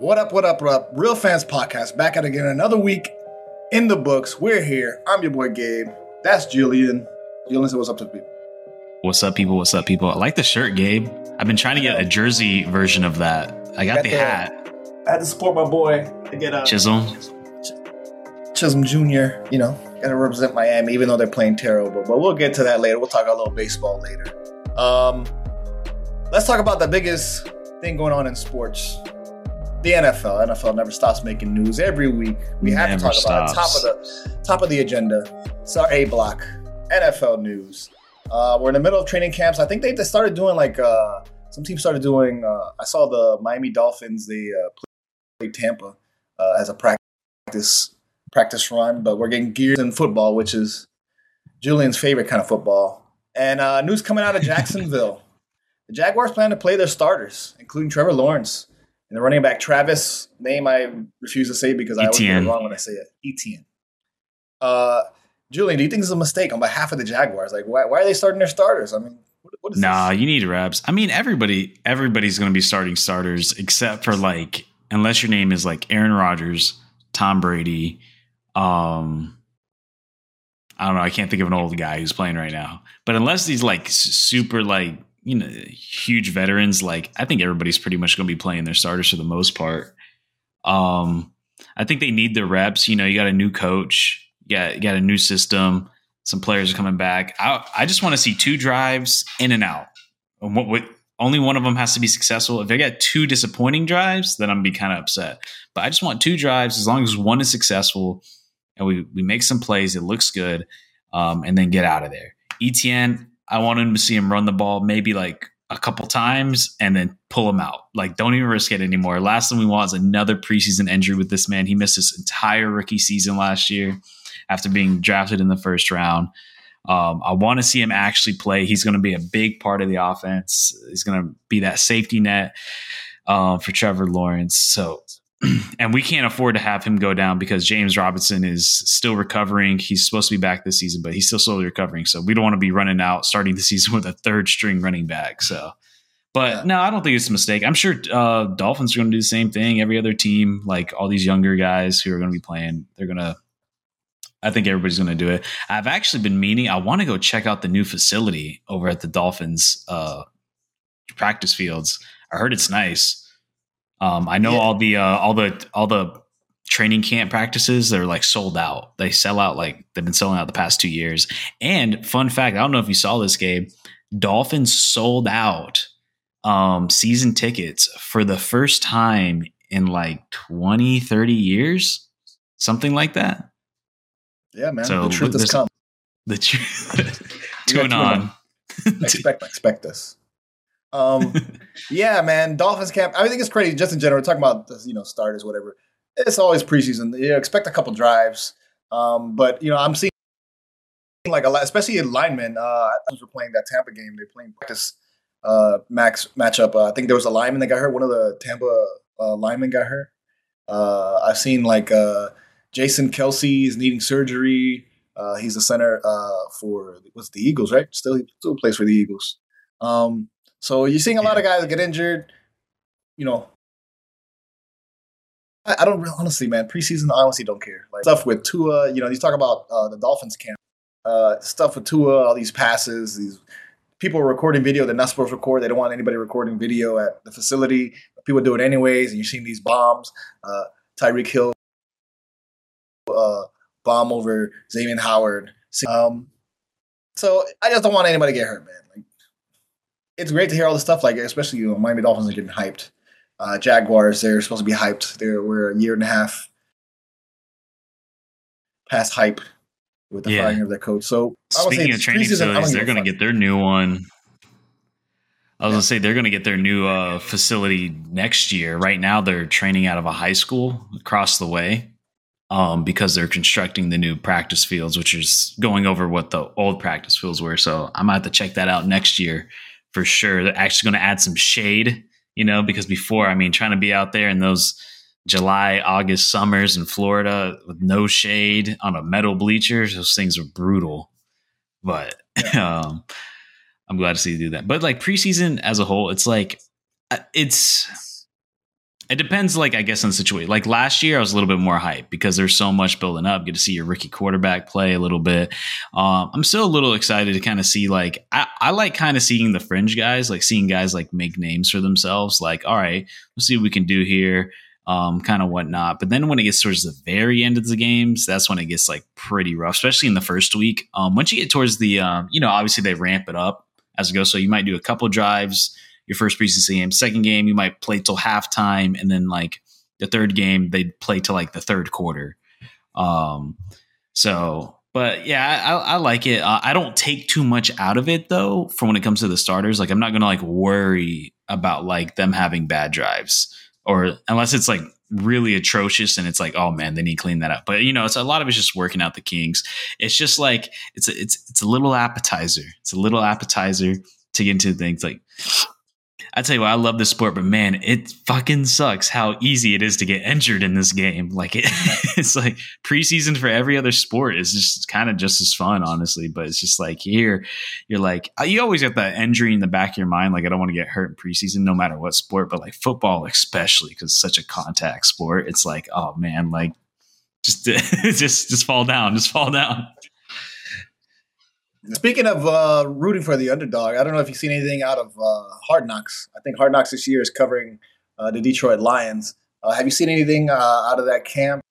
What up, what up, what up? Real Fans Podcast back at again. Another week in the books. We're here. I'm your boy Gabe. That's Julian. Julian say what's up to people. What's up, people? What's up, people? I like the shirt, Gabe. I've been trying to get a jersey version of that. I got, Got the the- hat. I had to support my boy to get a Chisholm. Chisholm Jr., you know, gotta represent Miami, even though they're playing terrible. But we'll get to that later. We'll talk a little baseball later. Um, let's talk about the biggest thing going on in sports. The NFL. NFL never stops making news every week. We have Never to talk about it. Top of the top of the agenda. It's our A block. NFL news. Uh, we're in the middle of training camps. I think they they started doing like uh, some teams started doing. Uh, I saw the Miami Dolphins. They uh, played Tampa uh, as a practice practice run, but we're getting geared in football, which is Julian's favorite kind of football. And uh, news coming out of Jacksonville: the Jaguars plan to play their starters, including Trevor Lawrence and the running back Travis. Name I refuse to say because I always get it wrong when I say it. Etienne. Uh, Julian, do you think this is a mistake on behalf of the Jaguars? Like, why, why are they starting their starters? I mean, what, what is Nah, this? you need reps. I mean, everybody, everybody's going to be starting starters except for like, unless your name is like Aaron Rodgers, Tom Brady. Um, I don't know. I can't think of an old guy who's playing right now. But unless he's like super like you know huge veterans, like I think everybody's pretty much going to be playing their starters for the most part. Um, I think they need the reps. You know, you got a new coach, you got you got a new system. Some players are coming back. I I just want to see two drives in and out. And what, only one of them has to be successful. If they got two disappointing drives, then I'm gonna be kind of upset. But I just want two drives as long as one is successful and we we make some plays. It looks good, um, and then get out of there. ETN, I want him to see him run the ball maybe like a couple times and then pull him out. Like don't even risk it anymore. Last thing we want is another preseason injury with this man. He missed his entire rookie season last year after being drafted in the first round. Um, I want to see him actually play. He's going to be a big part of the offense. He's going to be that safety net uh, for Trevor Lawrence. So, and we can't afford to have him go down because James Robinson is still recovering. He's supposed to be back this season, but he's still slowly recovering. So we don't want to be running out starting the season with a third string running back. So, but Yeah. no, I don't think it's a mistake. I'm sure uh, Dolphins are going to do the same thing. Every other team, like all these younger guys who are going to be playing, they're going to. I think everybody's going to do it. I've actually been meaning. I want to go check out the new facility over at the Dolphins uh, practice fields. I heard it's nice. Um, I know Yeah. all the uh, all the all the training camp practices they're like sold out. They sell out like they've been selling out the past two years. And fun fact, I don't know if you saw this, Gabe. Dolphins sold out um, season tickets for the first time in like 20, 30 years, something like that. Yeah, man. So, the truth has come. The truth You to got and on. expect expect this. Um, yeah, man. Dolphins camp. I think it's crazy. Just in general, talking about you know starters, whatever. It's always preseason. You expect a couple drives. Um, but you know, I'm seeing like a lot, especially in linemen. Uh, we're playing that Tampa game, they're playing practice uh, max matchup. Uh, I think there was a lineman that got hurt. One of the Tampa uh, linemen got hurt. Uh, I've seen like uh, Jason Kelce is needing surgery. Uh, he's the center uh, for what's the Eagles, right? Still, still plays for the Eagles. Um, so you're seeing a lot of guys get injured. You know, I, I don't really, honestly, man. Preseason, I honestly don't care. Like stuff with Tua. You know, you talk about uh, the Dolphins camp. Uh, stuff with Tua, all these passes, these people recording video they're not supposed to record. They don't want anybody recording video at the facility. People do it anyways, and you're seeing these bombs. Uh, Tyreek Hill uh, bomb over Xavier Howard. Um, so I just don't want anybody to get hurt, man. Like, it's great to hear all this stuff, like especially you know, Miami Dolphins are getting hyped. Uh, Jaguars, they're supposed to be hyped. They're we're a year and a half past hype with the Yeah. firing of their coach. So I Speaking of training I facilities, they're going to get their new one. I was Yeah. gonna say they're gonna get their new uh, facility next year. Right now, they're training out of a high school across the way um, because they're constructing the new practice fields, which is going over what the old practice fields were. So I'm gonna have to check that out next year for sure. They're actually gonna add some shade, you know, because before, I mean, trying to be out there in those July, August summers in Florida with no shade on a metal bleacher, those things are brutal. But um, I'm glad to see you do that. But like preseason as a whole, it's like uh, it's it depends. Like I guess on the situation. Like last year, I was a little bit more hype because there's so much building up. Get to see your rookie quarterback play a little bit. Um, I'm still a little excited to kind of see. Like I, I like kind of seeing the fringe guys, like seeing guys like make names for themselves. Like all right, let's see what we can do here. Um, kind of whatnot. But then when it gets towards the very end of the games, that's when it gets like pretty rough, especially in the first week. Um, once you get towards the, um, you know, obviously they ramp it up as it goes. So you might do a couple drives your first preseason game. Second game, you might play till halftime, and then like the third game, they'd play till like the third quarter. Um, so, but yeah, I, I like it. Uh, I don't take too much out of it though. For when it comes to the starters, like I'm not gonna like worry about like them having bad drives, or unless it's like really atrocious and it's like oh man they need to clean that up but you know it's a lot of it's just working out the kinks it's just like it's a, it's it's a little appetizer it's a little appetizer to get into things like I tell you what, I love this sport, but man, it fucking sucks how easy it is to get injured in this game. Like it, it's like preseason for every other sport is just kind of just as fun, honestly. But it's just like here, you're like uh, you always get that injury in the back of your mind. Like I don't want to get hurt in preseason, no matter what sport. But like football, especially because it's such a contact sport, it's like oh man, like just just just fall down, just fall down. Speaking of uh, rooting for the underdog, I don't know if you've seen anything out of uh, Hard Knocks. I think Hard Knocks this year is covering uh, the Detroit Lions. Uh, have you seen anything uh, out of that camp?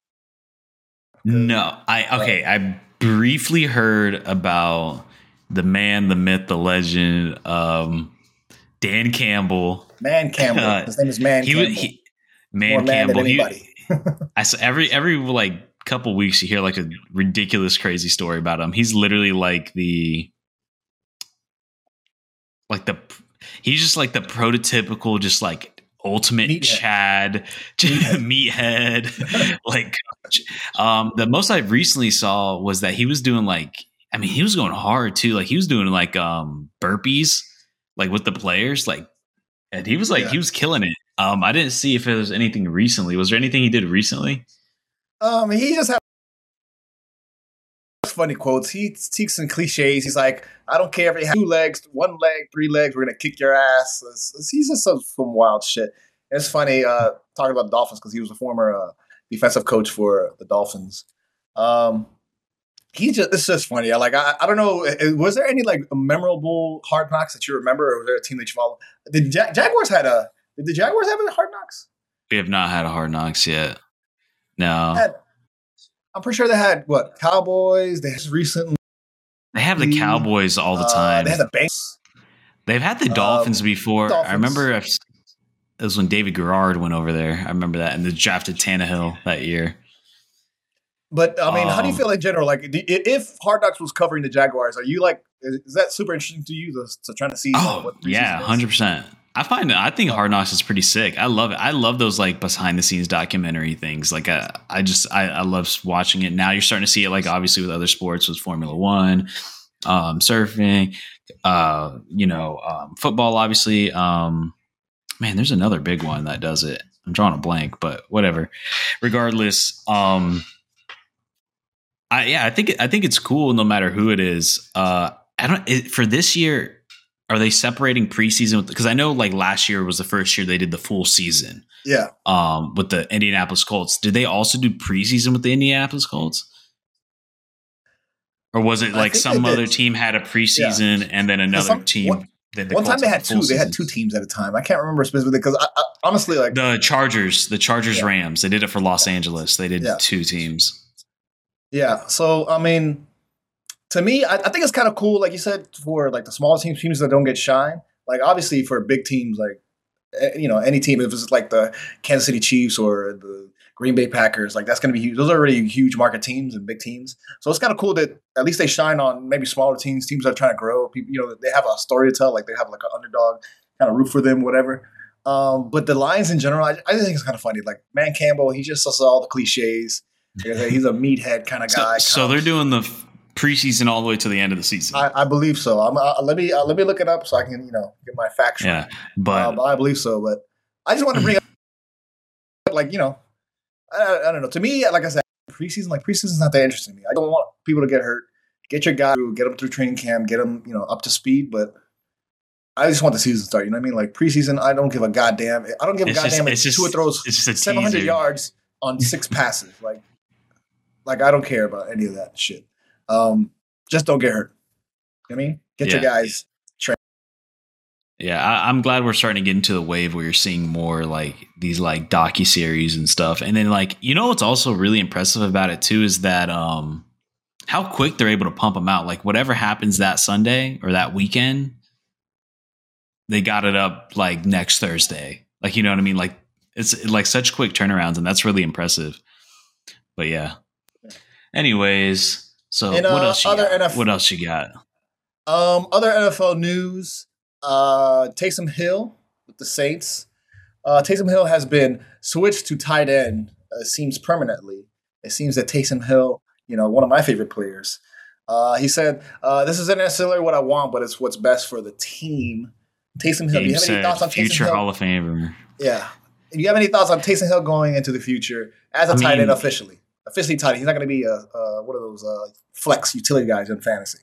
No, I okay. I briefly heard about the man, the myth, the legend, um, Dan Campbell. Man Campbell. Uh, His name is Man. He Campbell. He, man More Campbell. Man he, I saw every every like couple weeks you hear like a ridiculous crazy story about him. He's literally like the like the he's just like the prototypical just like ultimate meathead. Chad meathead, meathead. like um the most I've recently saw was that he was doing like I mean he was going hard too like he was doing like um burpees like with the players like and he was like yeah. he was killing it um I didn't see if there was anything recently was there anything he did recently um, he just has funny quotes. He speaks in cliches. He's like, I don't care if you have two legs, one leg, three legs, we're gonna kick your ass. It's, it's, he's just some, some wild shit. It's funny uh, talking about the Dolphins because he was a former uh, defensive coach for the Dolphins. Um, he just it's just funny. I like I, I don't know. Was there any like memorable hard knocks that you remember, or was there a team that you follow? Did Jag- Jaguars had a? Did the Jaguars have a hard knocks? We have not had a hard knocks yet. No. Had, I'm pretty sure they had what Cowboys. They just recently. They have the Cowboys all the time. Uh, they had the Banks. They've had the Dolphins um, before. Dolphins. I remember it was when David Garrard went over there. I remember that, and they drafted Tannehill that year. But I mean, um, how do you um, feel in general? Like, if Hard Knocks was covering the Jaguars, are you like, is that super interesting to you? To, to trying to see? Oh, yeah, hundred percent. I find I think Hard Knocks is pretty sick. I love it. I love those like behind the scenes documentary things. Like I, uh, I just I, I love watching it. Now you're starting to see it like obviously with other sports with Formula One, um, surfing, uh, you know, um, football. Obviously, um, man, there's another big one that does it. I'm drawing a blank, but whatever. Regardless, um, I yeah, I think I think it's cool no matter who it is. Uh, I don't it, for this year are they separating preseason because I know like last year was the first year they did the full season. Yeah. Um, with the Indianapolis Colts, did they also do preseason with the Indianapolis Colts? Or was it like some other team had a preseason yeah. and then another some, team? One, the one time they had two. They had two teams at a time. I can't remember specifically because honestly, like the Chargers, the Chargers yeah. Rams, they did it for Los Angeles. They did yeah. two teams. Yeah. So I mean, to me, I, I think it's kind of cool, like you said, for like the smaller teams, teams that don't get shine. Like obviously for big teams, like eh, you know any team, if it's like the Kansas City Chiefs or the Green Bay Packers, like that's going to be huge. Those are already huge market teams and big teams. So it's kind of cool that at least they shine on maybe smaller teams, teams that are trying to grow. People, you know, they have a story to tell. Like they have like an underdog, kind of root for them, whatever. Um, but the Lions in general, I, I think it's kind of funny. Like Man Campbell, he just says all the cliches. He's a meathead kind of guy. So, so they're doing the preseason all the way to the end of the season. I, I believe so. I'm, uh, let me uh, let me look it up so I can you know get my facts. Yeah, but, uh, but I believe so. But I just want to bring up like you know I, I, don't know. To me, like I said, preseason like preseason is not that interesting to me. I don't want people to get hurt. Get your guy, get them through training camp, get them you know up to speed. But I just want the season to start. You know what I mean? Like preseason, I don't give a goddamn. I don't give a It's goddamn if it's just- Tua throws it's just 700 yards on six passes. Like, like I don't care about any of that shit. Um, just don't get hurt. You know I mean? Get your guys. Trained. Yeah, I, I'm glad we're starting to get into the wave where you're seeing more like these like docu series and stuff. And then like you know what's also really impressive about it too is that um how quick they're able to pump them out. Like whatever happens that Sunday or that weekend, they got it up like next Thursday. Like you know what I mean? Like it's like such quick turnarounds, and that's really impressive. But yeah. Anyways, so And, what uh, else? You other got? NF what else you got? Um, other NFL news: uh, Taysom Hill with the Saints. Uh, Taysom Hill has been switched to tight end. Uh, seems permanently. It seems that Taysom Hill, you know, one of my favorite players. Uh, he said, uh, "This isn't necessarily what I want, but it's what's best for the team." Taysom Hill. Do you have any thoughts on future Taysom Hill? Hall of Famer. Yeah. Do you have any thoughts on Taysom Hill going into the future as a I tight end officially? Officially tight. He's not going to be a, a one of those uh, flex utility guys in fantasy.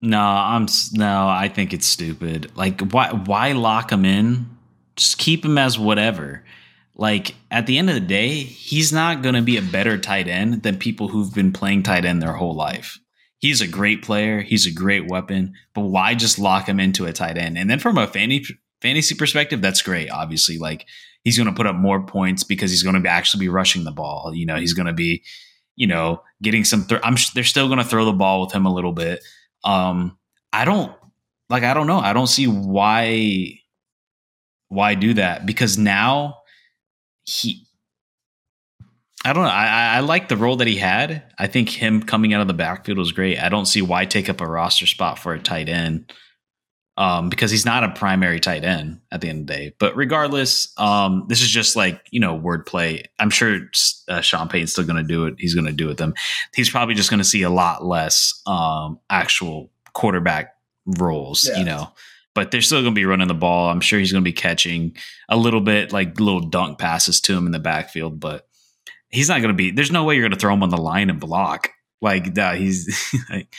No, I'm no. I think it's stupid. Like, why? Why lock him in? Just keep him as whatever. Like at the end of the day, he's not going to be a better tight end than people who've been playing tight end their whole life. He's a great player. He's a great weapon. But why just lock him into a tight end? And then from a fantasy fantasy perspective, that's great. Obviously, like he's going to put up more points because he's going to actually be rushing the ball. You know, he's going to be, you know, getting some. Th- I'm. They're still going to throw the ball with him a little bit. Um, I don't like. I don't know. I don't see why. Why do that? Because now he. I don't know. I I like the role that he had. I think him coming out of the backfield was great. I don't see why take up a roster spot for a tight end, um, because he's not a primary tight end at the end of the day. But regardless, um, this is just like you know wordplay. I'm sure uh, Sean Payton's still going to do it. He's going to do it with them. He's probably just going to see a lot less um, actual quarterback roles, Yeah. you know. But they're still going to be running the ball. I'm sure he's going to be catching a little bit, like little dunk passes to him in the backfield. But he's not going to be. There's no way you're going to throw him on the line and block. Like nah, he's like,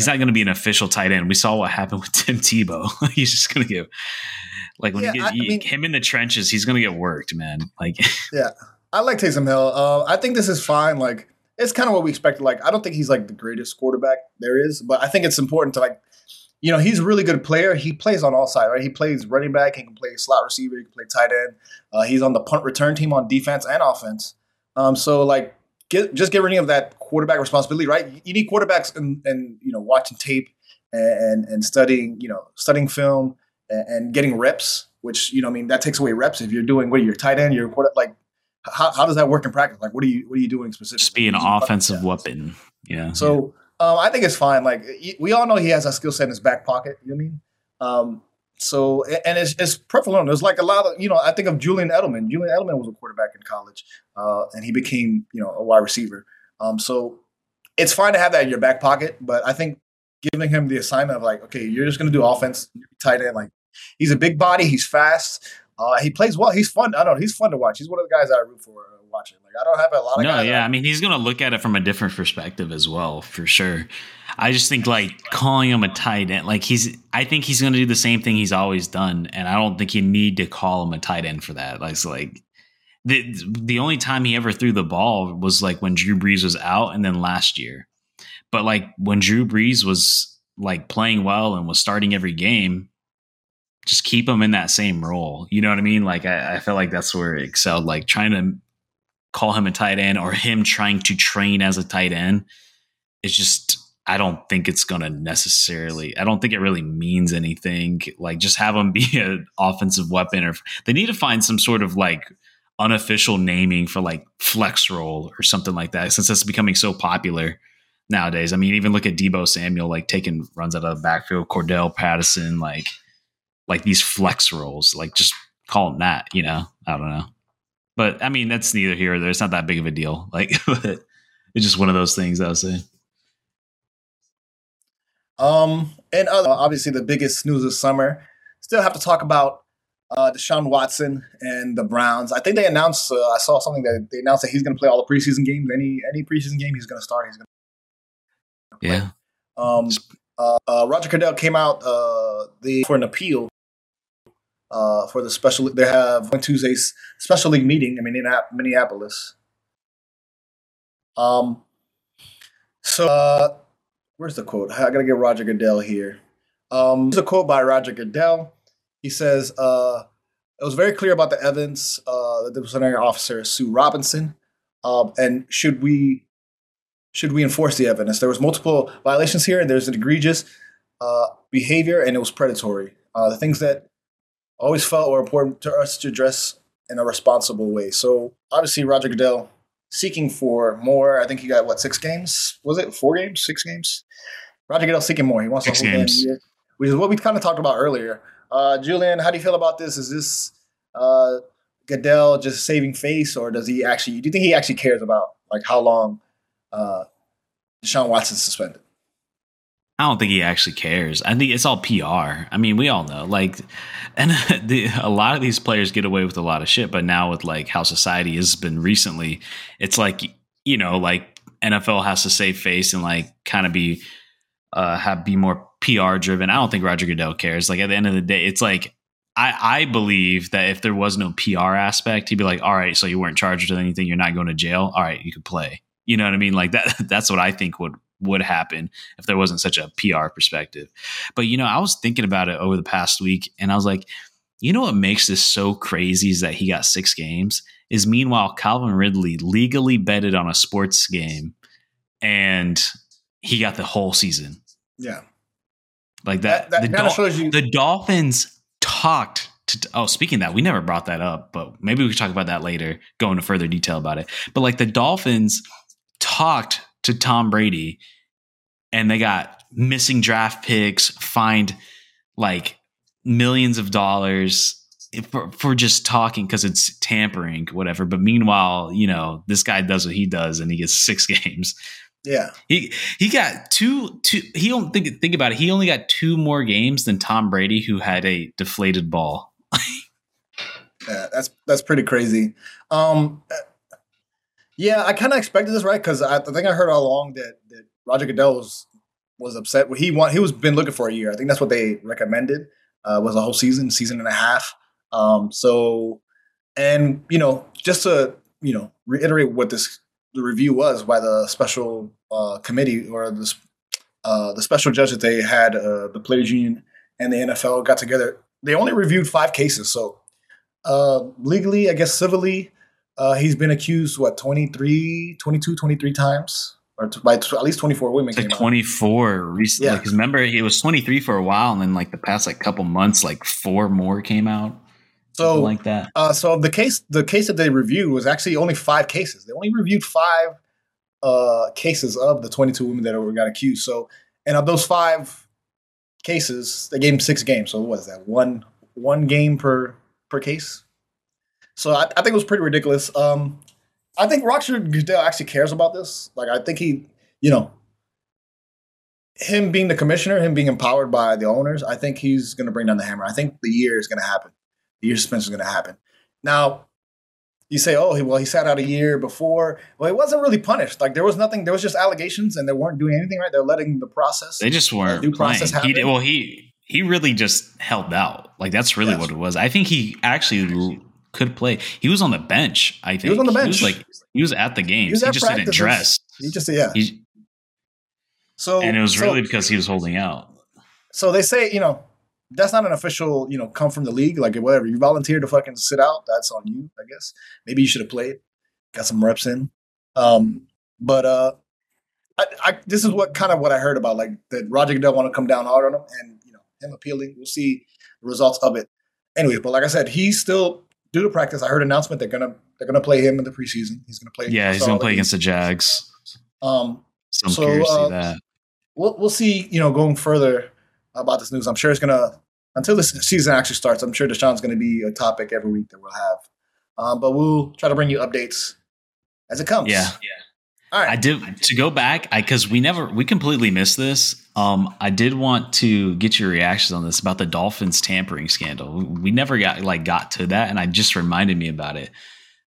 he's not going to be an official tight end. We saw what happened with Tim Tebow. he's just going to get like when Yeah, you get I you- mean- him in the trenches. He's going to get worked, man. Like Yeah, I like Taysom Hill. Uh, I think this is fine. Like, it's kind of what we expected. Like, I don't think he's like the greatest quarterback there is, but I think it's important to like, you know, he's a really good player. He plays on all sides, right? He plays running back. He can play slot receiver. He can play tight end. Uh, he's on the punt return team on defense and offense. Um, so like, get just get rid of that quarterback responsibility, right? You need quarterbacks and and you know watching tape and and studying, you know, studying film and, and getting reps. Which you know, I mean, that takes away reps if you're doing what you, your tight end, your quarter, like how, how does that work in practice? Like, what are you what are you doing specifically? just be an offensive weapon. Yeah. So um, I think it's fine. Like we all know he has a skill set in his back pocket. You know what I mean? Um, so and it's it's perfect. There's like a lot of you know. I think of Julian Edelman. Julian Edelman was a quarterback in college, uh, and he became you know a wide receiver. Um, so it's fine to have that in your back pocket, but I think giving him the assignment of like, okay, you're just going to do offense, tight end. Like he's a big body, he's fast, uh, he plays well, he's fun. I don't know, he's fun to watch. He's one of the guys I root for uh, watching. Like I don't have a lot of no, yeah. I- mean, he's going to look at it from a different perspective as well, for sure. I just think like calling him a tight end, like he's, I think he's going to do the same thing he's always done, and I don't think you need to call him a tight end for that. Like, like the the only time he ever threw the ball was like when Drew Brees was out, and then last year. But like when Drew Brees was like playing well and was starting every game, just keep him in that same role. You know what I mean? Like I, I feel like that's where it excelled. Like trying to call him a tight end or him trying to train as a tight end it's just I don't think it's gonna necessarily. I don't think it really means anything. Like just have him be an offensive weapon, or they need to find some sort of like unofficial naming for like flex role or something like that. Since that's becoming so popular nowadays. I mean, even look at Deebo Samuel like taking runs out of the backfield, Cordarrelle Patterson, like like these flex roles. Like just call them that. You know, I don't know. But I mean, that's neither here or there. It's not that big of a deal. Like, but it's just one of those things. I would say. Um, and other, obviously the biggest news of summer. Still have to talk about uh, Deshaun Watson and the Browns. I think they announced. Uh, I saw something that they announced that he's going to play all the preseason games. Any any preseason game he's going to start. He's going to Yeah. Um, uh, uh, Roger Goodell came out uh, the for an appeal uh, for the special. They have on Tuesday's special league meeting I mean, in Minneapolis. Um. So, uh, where's the quote? I gotta get Roger Goodell here. Um, there's a quote by Roger Goodell. He says, uh, "It was very clear about the evidence uh, that the disciplinary officer Sue Robinson, um, and should we should we enforce the evidence? There was multiple violations here, and there's an egregious uh, behavior, and it was predatory. Uh, the things that always felt were important to us to address in a responsible way. So obviously, Roger Goodell seeking for more. I think he got what six games? Was it four games? Six games? Roger Goodell seeking more. He wants six games. Which is what we kind of talked about earlier. Uh, Julian, how do you feel about this? Is this uh, Goodell just saving face, or does he actually? Do you think he actually cares about like how long uh, Deshaun Watson suspended? I don't think he actually cares. I think it's all PR. I mean, we all know, like, and the, a lot of these players get away with a lot of shit. But now with like how society has been recently, it's like you know, like NFL has to save face and like kind of be uh have be more PR driven. I don't think Roger Goodell cares. Like at the end of the day, it's like I I believe that if there was no PR aspect, he'd be like, all right, so you weren't charged with anything, you're not going to jail. All right, you could play. You know what I mean? Like that. That's what I think would would happen if there wasn't such a PR perspective. But you know, I was thinking about it over the past week and I was like, you know what makes this so crazy is that he got 6 games is meanwhile Calvin Ridley legally betted on a sports game and he got the whole season. Yeah. Like that, that, that the, Dol- shows you- the Dolphins talked to, oh, speaking that, we never brought that up, but maybe we could talk about that later, go into further detail about it. But like the Dolphins talked to Tom Brady and they got missing draft picks, fined like millions of dollars for, for just talking because it's tampering, whatever. But meanwhile, you know, this guy does what he does and he gets six games. Yeah. He he got two two he don't think think about it. He only got two more games than Tom Brady who had a deflated ball. yeah, that's that's pretty crazy. Um yeah, I kind of expected this, right? Because I, I, think I heard all along that, that Roger Goodell was was upset. He want he was been looking for a year. I think that's what they recommended. Uh, was a whole season, season and a half. Um, so, and you know, just to you know reiterate what this the review was by the special uh, committee or the uh, the special judge that they had, uh, the players union and the NFL got together. They only reviewed five cases, so uh, legally, I guess civilly, uh, he's been accused, what, 23, 22, 23 times? Or t- by t- at least 24 women like 24 recently. Because yeah. remember, he was 23 for a while, and then like the past like couple months, like four more came out. So like that. Uh, so the case, the case that they reviewed was actually only five cases. They only reviewed five uh, cases of the 22 women that were got accused. So, and of those five cases, they gave him six games. So what is that? One one game per per case. So I, I think it was pretty ridiculous. Um, I think Roger Goodell actually cares about this. Like I think he, you know, him being the commissioner, him being empowered by the owners, I think he's going to bring down the hammer. I think the year is going to happen. The year suspension is going to happen. Now, you say, oh, he, well, he sat out a year before. Well, he wasn't really punished. Like there was nothing. There was just allegations, and they weren't doing anything right. They're letting the process. They just weren't due process happen. He did, well, he he really just held out. Like that's really yes. what it was. I think he actually could play. He was on the bench. I think he was on the bench. He was like he was at the games. He, he just didn't dress. He just yeah. He, so and it was so, really because he was holding out. So they say you know that's not an official you know come from the league like whatever you volunteered to fucking sit out that's on you I guess maybe you should have played got some reps in. Um, but uh, I, I, this is what kind of what I heard about like that Roger Goodell want to come down hard on him and you know him appealing. We'll see the results of it. Anyway, but like I said, he's still due to practice, I heard announcement they're gonna they're gonna play him in the preseason. He's gonna play. Yeah, he's gonna play against the Jags. Um, so I'm so, curious uh, to see uh, that. We'll we'll see. You know, going further about this news, I'm sure it's gonna until the season actually starts. I'm sure Deshaun's gonna be a topic every week that we'll have. Um, but we'll try to bring you updates as it comes. Yeah, yeah. All right. I did to go back because we never we completely missed this. Um, I did want to get your reactions on this about the Dolphins tampering scandal. We never got like got to that, and I just reminded me about it.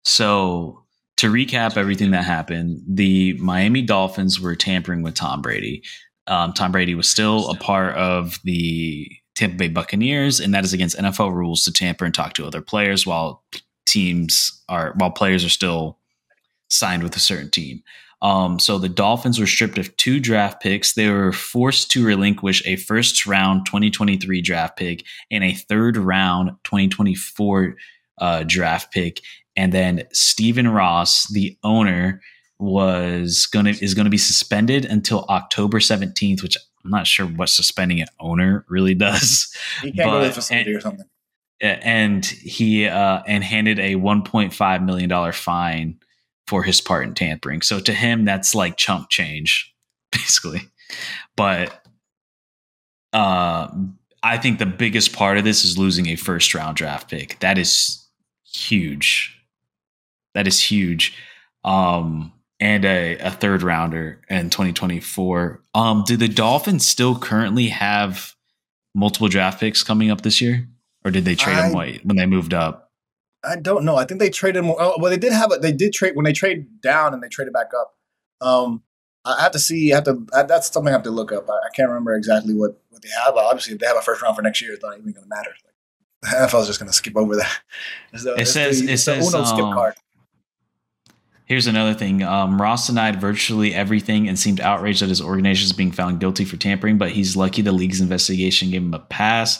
So to recap everything that happened, the Miami Dolphins were tampering with Tom Brady. Um, Tom Brady was still a part of the Tampa Bay Buccaneers, and that is against NFL rules to tamper and talk to other players while teams are while players are still signed with a certain team. Um, so the Dolphins were stripped of two draft picks. They were forced to relinquish a first round 2023 draft pick and a third round 2024 uh, draft pick. And then Stephen Ross, the owner, was gonna is gonna be suspended until October 17th, which I'm not sure what suspending an owner really does. He can't but, go to the facility and, or something. And he uh, and handed a 1.5 million dollar fine for his part in tampering. So to him, that's like chump change, basically. But uh, I think the biggest part of this is losing a first round draft pick. That is huge. That is huge. Um, and a, a third rounder in 2024. Um, do the Dolphins still currently have multiple draft picks coming up this year, or did they trade I, them white when they moved up? I don't know. I think they traded more. Oh, well, they did have it. They did trade when they trade down and they traded back up. Um, I have to see. I have to. that's something I have to look up. I, I, can't remember exactly what, what they have. Obviously, if they have a first round for next year, it's not even going to matter. Like, NFL's just going to skip over that. So it says. The, it says. Um, skip card. Here's another thing. Um, Ross denied virtually everything and seemed outraged that his organization is being found guilty for tampering, but he's lucky the league's investigation gave him a pass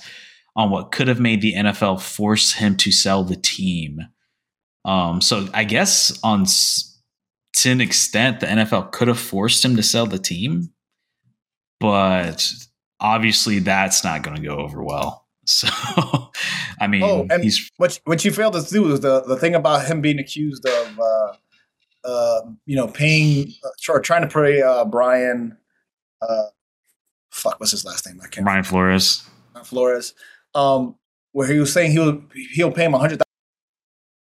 on what could have made the NFL force him to sell the team. Um, so I guess on to an extent, the NFL could have forced him to sell the team, but obviously that's not going to go over well. So, I mean, oh, and he's what what you failed to do is the the thing about him being accused of, uh, uh, you know, paying or trying to pay uh, Brian, uh, fuck, what's his last name? I can't. Brian Flores. Flores um, where he was saying he'll he'll pay him a hundred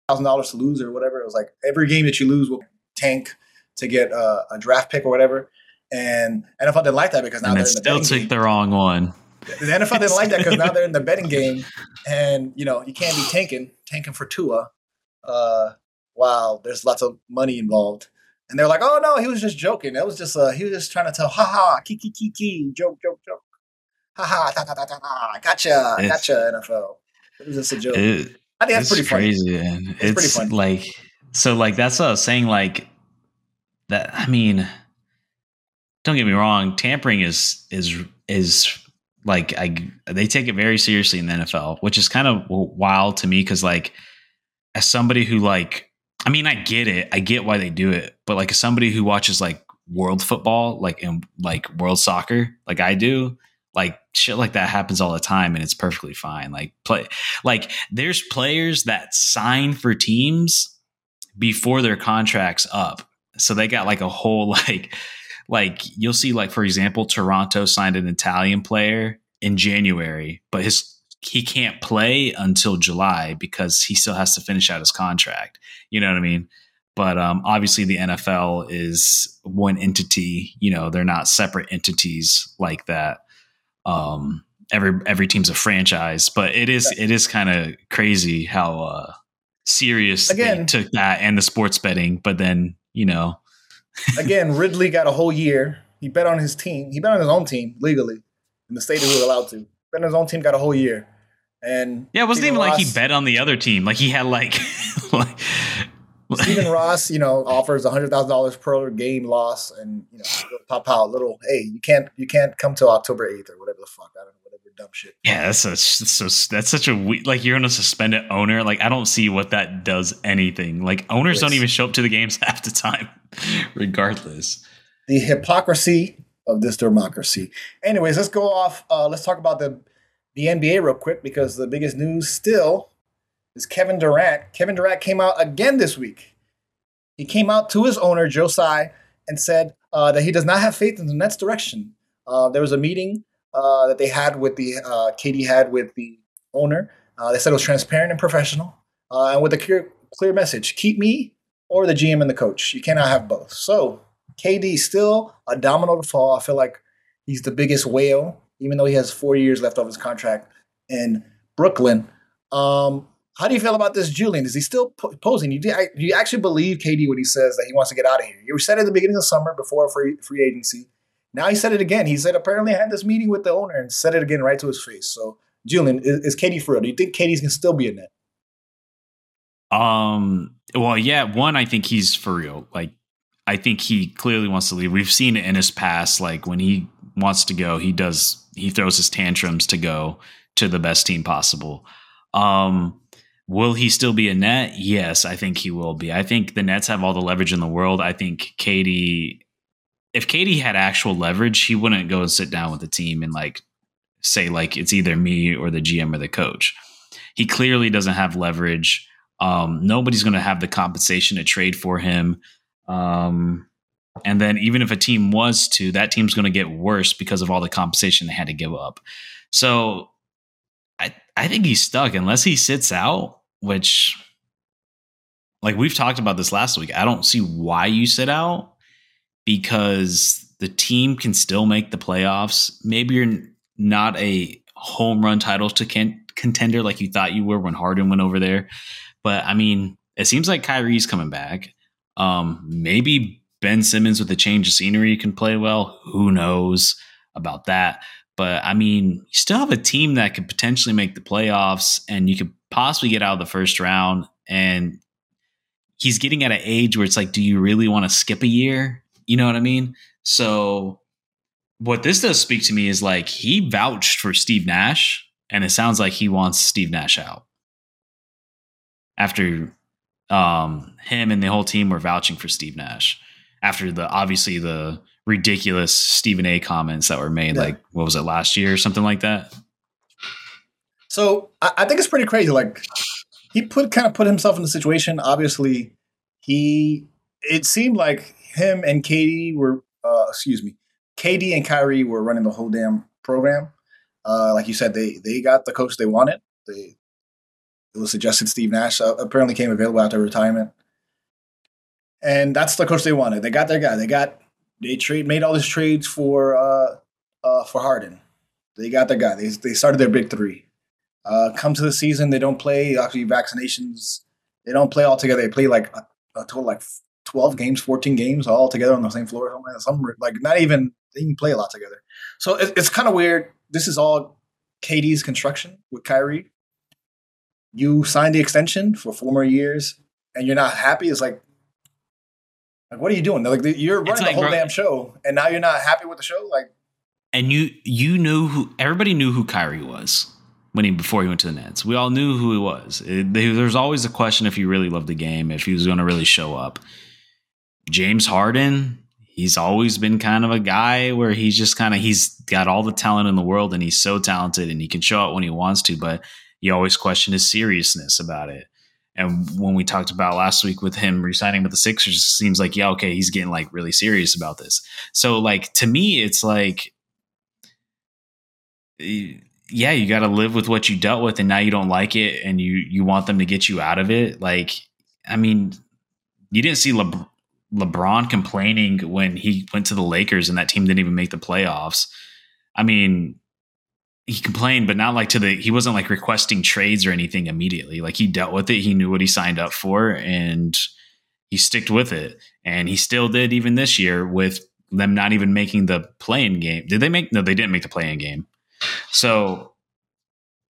thousand dollars to lose or whatever. It was like every game that you lose will tank to get a, a draft pick or whatever. And NFL didn't like that because now and they're in the still took game. the wrong one. The NFL didn't like that because now they're in the betting game, and you know you can't be tanking tanking for Tua. Uh, wow, there's lots of money involved. And they're like, "Oh no, he was just joking. That was just uh, he was just trying to tell, ha ha, kiki kiki, joke, joke, joke." Ha ha, ta, ta, ta, ta, ta, gotcha, it's, gotcha, NFL. It was just a joke. It, I think that's pretty crazy, funny. Man. It's, it's pretty funny. Like, so, like, that's what I was saying. Like, that, I mean, don't get me wrong, tampering is, is, is, like I they take it very seriously in the NFL, which is kind of wild to me because like as somebody who like I mean I get it, I get why they do it, but like as somebody who watches like world football, like in like world soccer, like I do, like shit like that happens all the time and it's perfectly fine. Like play like there's players that sign for teams before their contract's up. So they got like a whole like like you'll see like for example Toronto signed an Italian player in January, but his he can't play until July because he still has to finish out his contract. You know what I mean? But um, obviously, the NFL is one entity. You know, they're not separate entities like that um, every every team's a franchise, but it is it is kind of crazy how uh, serious again, they took that and the sports betting. But then you know, again, Ridley got a whole year. He bet on his team. He bet on his own team legally in the state he was allowed to. Bet on his own team, got a whole year. And yeah, it wasn't even Ross, like he bet on the other team. Like he had like like Stephen Ross, you know, offers hundred thousand dollars per game loss, and you know, pop out little. Hey, you can't, you can't come till October eighth or whatever the fuck. I don't know, whatever dumb shit. Yeah, that's so that's such a we- like you're gonna suspend an owner. Like I don't see what that does anything. Like owners don't even show up to the games half the time, regardless. The hypocrisy of this democracy. Anyways, let's go off. Uh, let's talk about the the NBA real quick because the biggest news still is Kevin Durant. Kevin Durant came out again this week. He came out to his owner, Joe Tsai, and said uh, that he does not have faith in the Nets' direction. Uh, there was a meeting uh, that they had with the uh, KD had with the owner. Uh, they said it was transparent and professional, uh, and with a clear, clear message: keep me or the GM and the coach. You cannot have both. So KD still a domino to fall. I feel like he's the biggest whale, even though he has four years left of his contract in Brooklyn. Um, how do you feel about this, Julian? Is he still posing? Do you, do you actually believe KD when he says that he wants to get out of here? You said at the beginning of summer before free free agency, Now he said it again. He said apparently I had this meeting with the owner and said it again right to his face. So Julian, is, is KD for real? Do you think KD's can still be a net? Um. Well, yeah. One, I think he's for real. Like, I think he clearly wants to leave. We've seen it in his past. Like when he wants to go, he does. He throws his tantrums to go to the best team possible. Um. Will he still be a net? Yes, I think he will be. I think the Nets have all the leverage in the world. I think KD, if KD had actual leverage, he wouldn't go and sit down with the team and like say like it's either me or the GM or the coach. He clearly doesn't have leverage. Um, nobody's going to have the compensation to trade for him. Um, and then even if a team was to, that team's going to get worse because of all the compensation they had to give up. So I I think he's stuck unless he sits out, which like we've talked about this last week. I don't see why you sit out because the team can still make the playoffs. Maybe you're not a home run title to can- contender like you thought you were when Harden went over there. But I mean, it seems like Kyrie's coming back. Um, maybe Ben Simmons with a change of scenery can play well. Who knows about that? But I mean, you still have a team that could potentially make the playoffs and you could possibly get out of the first round. And he's getting at an age where it's like, do you really want to skip a year? You know what I mean? So what this does speak to me is like he vouched for Steve Nash, and it sounds like he wants Steve Nash out. After um, him and the whole team were vouching for Steve Nash, after the obviously the ridiculous Stephen A. comments that were made, yeah. like what was it last year or something like that. So I, I think it's pretty crazy. Like he put kind of put himself in the situation. Obviously, he it seemed like him and KD were uh, excuse me, KD and Kyrie were running the whole damn program. Uh, like you said, they they got the coach they wanted. They it was suggested Steve Nash uh, apparently came available after retirement, and that's the coach they wanted. They got their guy. They got they trade made all these trades for uh, uh, for Harden. They got their guy. They they started their big three. Uh, come to the season, they don't play. Actually, vaccinations. They don't play all together. They play like a, a total like 12 games, 14 games all together on the same floor. Something, some like not even they even play a lot together. So it, it's kind of weird. This is all KD's construction with Kyrie. You signed the extension for four more years, and you're not happy. It's like, like what are you doing? They're Like you're running like, the whole bro, damn show, and now you're not happy with the show. Like, and you you knew who everybody knew who Kyrie was when he before he went to the Nets. We all knew who he was. It, there always a question if he really loved the game, if he was going to really show up. James Harden, he's always been kind of a guy where he's just kind of he's got all the talent in the world and he's so talented and he can show up when he wants to, but you always question his seriousness about it. And when we talked about last week with him resigning with the Sixers, it seems like, yeah, okay, he's getting like really serious about this. So, like, to me, it's like, eh, yeah, you got to live with what you dealt with, and now you don't like it, and you you want them to get you out of it. Like, I mean, you didn't see Le- LeBron complaining when he went to the Lakers and that team didn't even make the playoffs. I mean, he complained, but not like to the he wasn't like requesting trades or anything immediately. Like he dealt with it, he knew what he signed up for, and he sticked with it. And he still did even this year with them not even making the play-in game. Did they make no, they didn't make the play-in game. So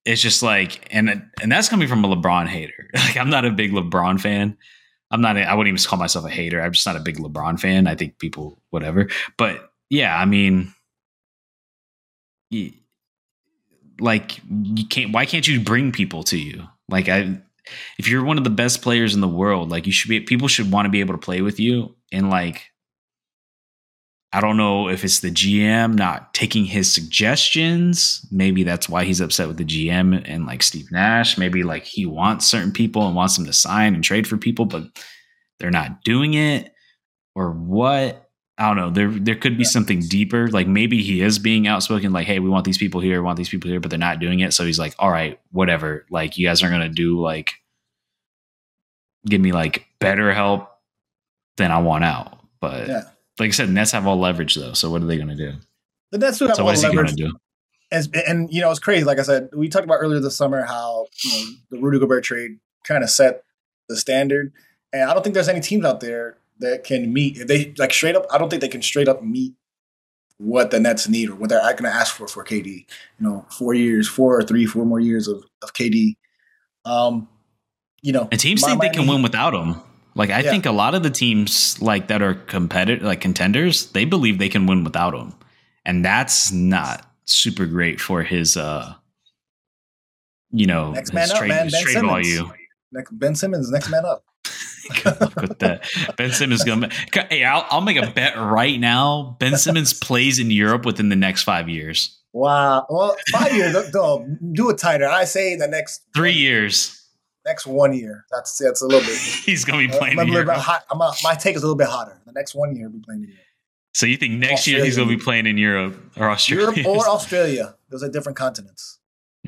it's just like and and that's coming from a LeBron hater. Like I'm not a big LeBron fan. I'm not. A, I wouldn't even call myself a hater. I'm just not a big LeBron fan. I think people, whatever. But yeah, I mean, like you can't. Why can't you bring people to you? Like I, if you're one of the best players in the world, like you should be. People should want to be able to play with you. And like, I don't know if it's the GM not taking his suggestions. Maybe that's why he's upset with the GM and like Steve Nash. Maybe like he wants certain people and wants them to sign and trade for people, but they're not doing it or what. I don't know. There there could be something deeper. Like maybe he is being outspoken, like, hey, we want these people here, want these people here, but they're not doing it. So he's like, all right, whatever. Like you guys aren't gonna do like give me like better help than I want out. But yeah like I said, Nets have all leverage though. So what are they going to do? The Nets do have so all leverage. do? And, and you know, it's crazy. Like I said, we talked about earlier this summer how you know, the Rudy Gobert trade kind of set the standard, and I don't think there's any teams out there that can meet. If they like straight up, I don't think they can straight up meet what the Nets need or what they're going to ask for for KD. You know, four years, four or three, four more years of of KD. Um, you know, and teams think they can win without him. Like I yeah. think a lot of the teams like that are competitive, like contenders, they believe they can win without him, and that's not super great for his, uh you know, next man up, trade, man. Ben Simmons. value. Next, ben Simmons, next man up. with that. Ben Simmons gonna. Hey, I'll, I'll make a bet right now. Ben Simmons plays in Europe within the next five years. Wow. Well, five years. Though, do it tighter. I say the next three years. Next one year. That's that's a little bit. He's gonna be playing. Uh, I'm a bit hot. I'm a, my take is a little bit hotter. The next one year, he'll be playing in Europe. So you think next Australia. year he's gonna be playing in Europe or Australia? Europe or Australia. Those are different continents.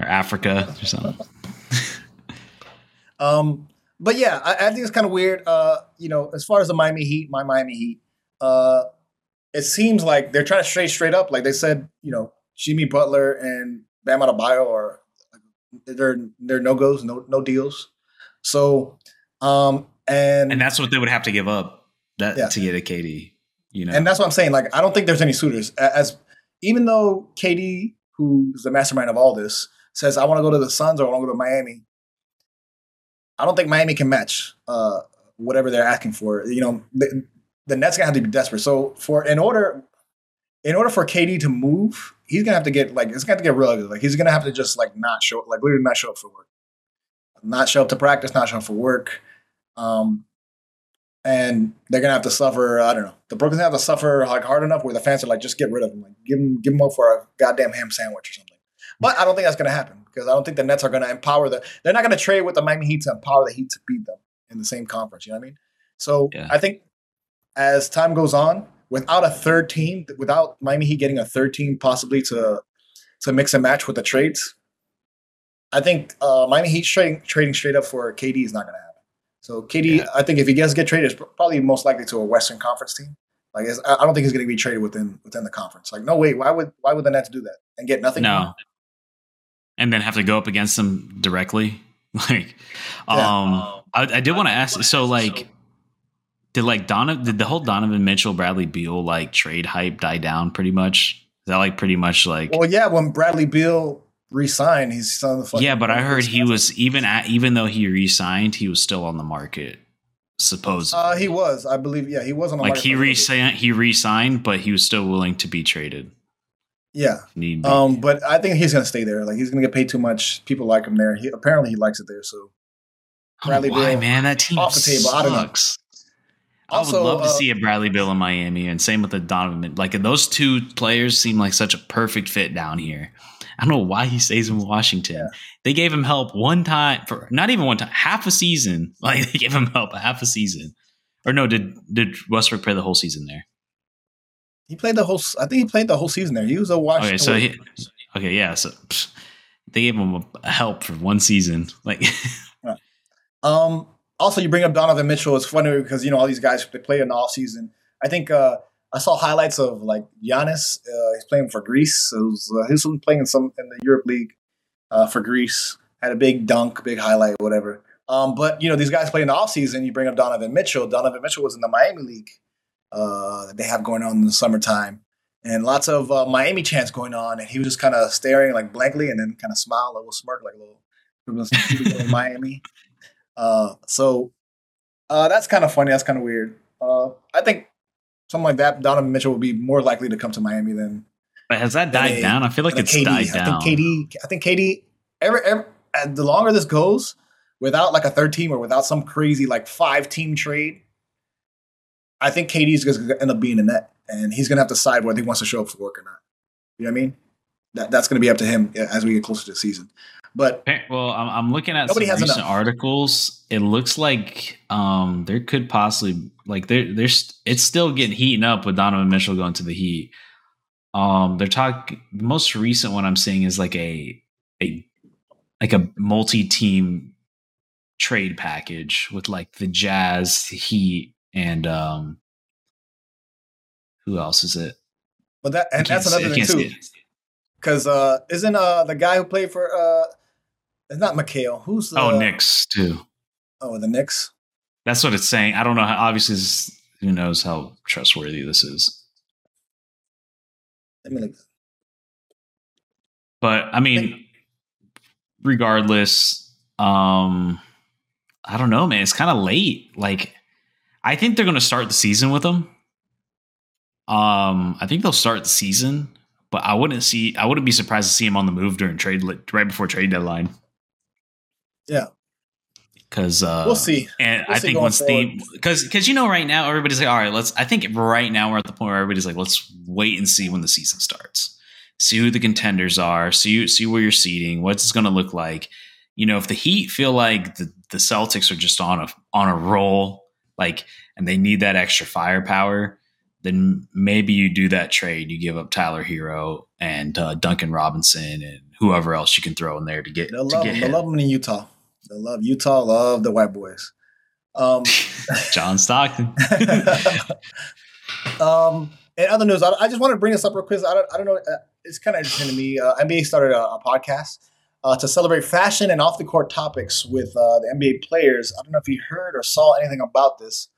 Or Africa or something. um, but yeah, I, I think it's kind of weird. Uh, you know, as far as the Miami Heat, my Miami Heat, uh, it seems like they're trying to straight straight up. Like they said, you know, Jimmy Butler and Bam Adebayo are they're they're no goes, no no deals. So, um, and and that's what they would have to give up that yeah. to get a KD. You know, and that's what I'm saying. Like, I don't think there's any suitors. As even though KD, who's the mastermind of all this, says I want to go to the Suns or I want to go to Miami. I don't think Miami can match uh, whatever they're asking for. You know, the, the Nets gonna have to be desperate. So for in order in order for KD to move, he's gonna have to get like it's gonna have to get real ugly. Like he's gonna have to just like not show like literally not show up for work, not show up to practice, not show up for work, um, and they're gonna have to suffer. I don't know. The Brooklyn's gonna have to suffer like hard enough where the fans are like, just get rid of him, like give him give him up for a goddamn ham sandwich or something. But I don't think that's gonna happen because I don't think the Nets are gonna empower the. They're not gonna trade with the Miami Heat to empower the Heat to beat them in the same conference. You know what I mean? So yeah. I think as time goes on, without a third team, without Miami Heat getting a third team possibly to to mix and match with the trades, I think uh, Miami Heat trading trading straight up for KD is not going to happen. So KD, yeah. I think if he does get traded, it's probably most likely to a Western Conference team. Like I don't think he's going to be traded within within the conference. Like no way, why would why would the Nets do that and get nothing? No, and then have to go up against them directly. Like, yeah. um, I, I did want to ask. So like, did like Donovan did the whole Donovan Mitchell Bradley Beal like trade hype die down pretty much? Is that like pretty much like Well yeah, when Bradley Beal re-signed, he's on the Yeah, but I heard he was even at even though he re-signed, he was still on the market. Supposedly. Uh he was, I believe, yeah, he was on the like he re-signed he re-signed, but he was still willing to be traded. Yeah. Um, but I think he's gonna stay there. Like he's gonna get paid too much. People like him there. He apparently he likes it there, so Bradley Why, Beal, man? That team off the table. Sucks. I don't know. Also, I would love uh, to see a Bradley Beal in Miami, and same with the Donovan. Like those two players seem like such a perfect fit down here. I don't know why he stays in Washington. Yeah. They gave him help one time for not even one time, half a season. Like they gave him help a half a season. Or no, did did Westbrook play the whole season there? He played the whole. I think he played the whole season there. He was a Washington. Okay, so he, okay, yeah. So psh, they gave him a help for one season. Like, um, also, you bring up Donovan Mitchell. It's funny because you know all these guys they play in the off season. I think uh, I saw highlights of like Giannis. Uh, he's playing for Greece. So was, uh, he's playing in some in the Europe League uh, for Greece. Had a big dunk, big highlight, whatever. Um, but you know these guys play in the off season. You bring up Donovan Mitchell. Donovan Mitchell was in the Miami League uh, that they have going on in the summertime, and lots of uh, Miami chants going on. And he was just kind of staring like blankly, and then kind of smile, a little smirk, like a little Miami. Uh, so uh, that's kind of funny. That's kind of weird. Uh, I think something like that, Donovan Mitchell would be more likely to come to Miami than. But has that died a, down? I feel like it's KD. died down. I think KD. I think KD. Every, every the longer this goes, without like a third team or without some crazy like five team trade, I think KD is going to end up being a net, and he's going to have to decide whether he wants to show up for work or not. You know what I mean? That that's going to be up to him as we get closer to the season. But well, I'm, I'm looking at some recent enough. articles. It looks like um, there could possibly like there there's it's still getting heating up with Donovan Mitchell going to the Heat. Um, they're talking. The most recent one I'm seeing is like a a like a multi-team trade package with like the Jazz, Heat, and um, who else is it? But that and that's another thing too. Because uh, isn't uh the guy who played for uh, it's not McHale. Who's the, oh Knicks too? Oh, the Knicks. That's what it's saying. I don't know. How, obviously, who knows how trustworthy this is. I mean, like, but I mean, regardless, um, I don't know, man. It's kind of late. Like, I think they're going to start the season with them. Um, I think they'll start the season, but I wouldn't see. I wouldn't be surprised to see him on the move during trade, right before trade deadline. Yeah, because uh, we'll see. And we'll I see think once the because because you know right now everybody's like, all right, let's. I think right now we're at the point where everybody's like, let's wait and see when the season starts, see who the contenders are, see see where you're seating, what's it's going to look like. You know, if the Heat feel like the the Celtics are just on a on a roll, like, and they need that extra firepower then maybe you do that trade. You give up Tyler Herro and uh, Duncan Robinson and whoever else you can throw in there to get. They'll to love get them. They love them in Utah. They love Utah. Love the white boys. Um, John Stockton. um, and other news, I, I, just want to bring this up real quick. I don't, I don't know. Uh, it's kind of interesting to me. Uh, NBA started a, a podcast uh, to celebrate fashion and off the court topics with uh, the NBA players. I don't know if you heard or saw anything about this.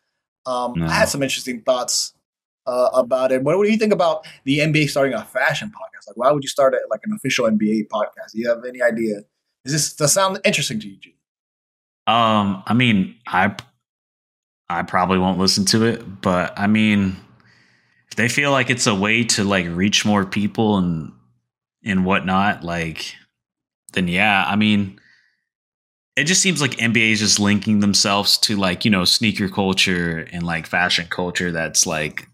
Um, no. I had some interesting thoughts uh, about it. What, what, do you think about the NBA starting a fashion podcast? Like, why would you start it like an official NBA podcast? Do you have any idea? Is this does sound interesting to you, Gene? Um, I mean, I I probably won't listen to it, but I mean, if they feel like it's a way to like reach more people and and whatnot, like, then yeah, I mean. It just seems like NBA is just linking themselves to like, you know, sneaker culture and like fashion culture that's like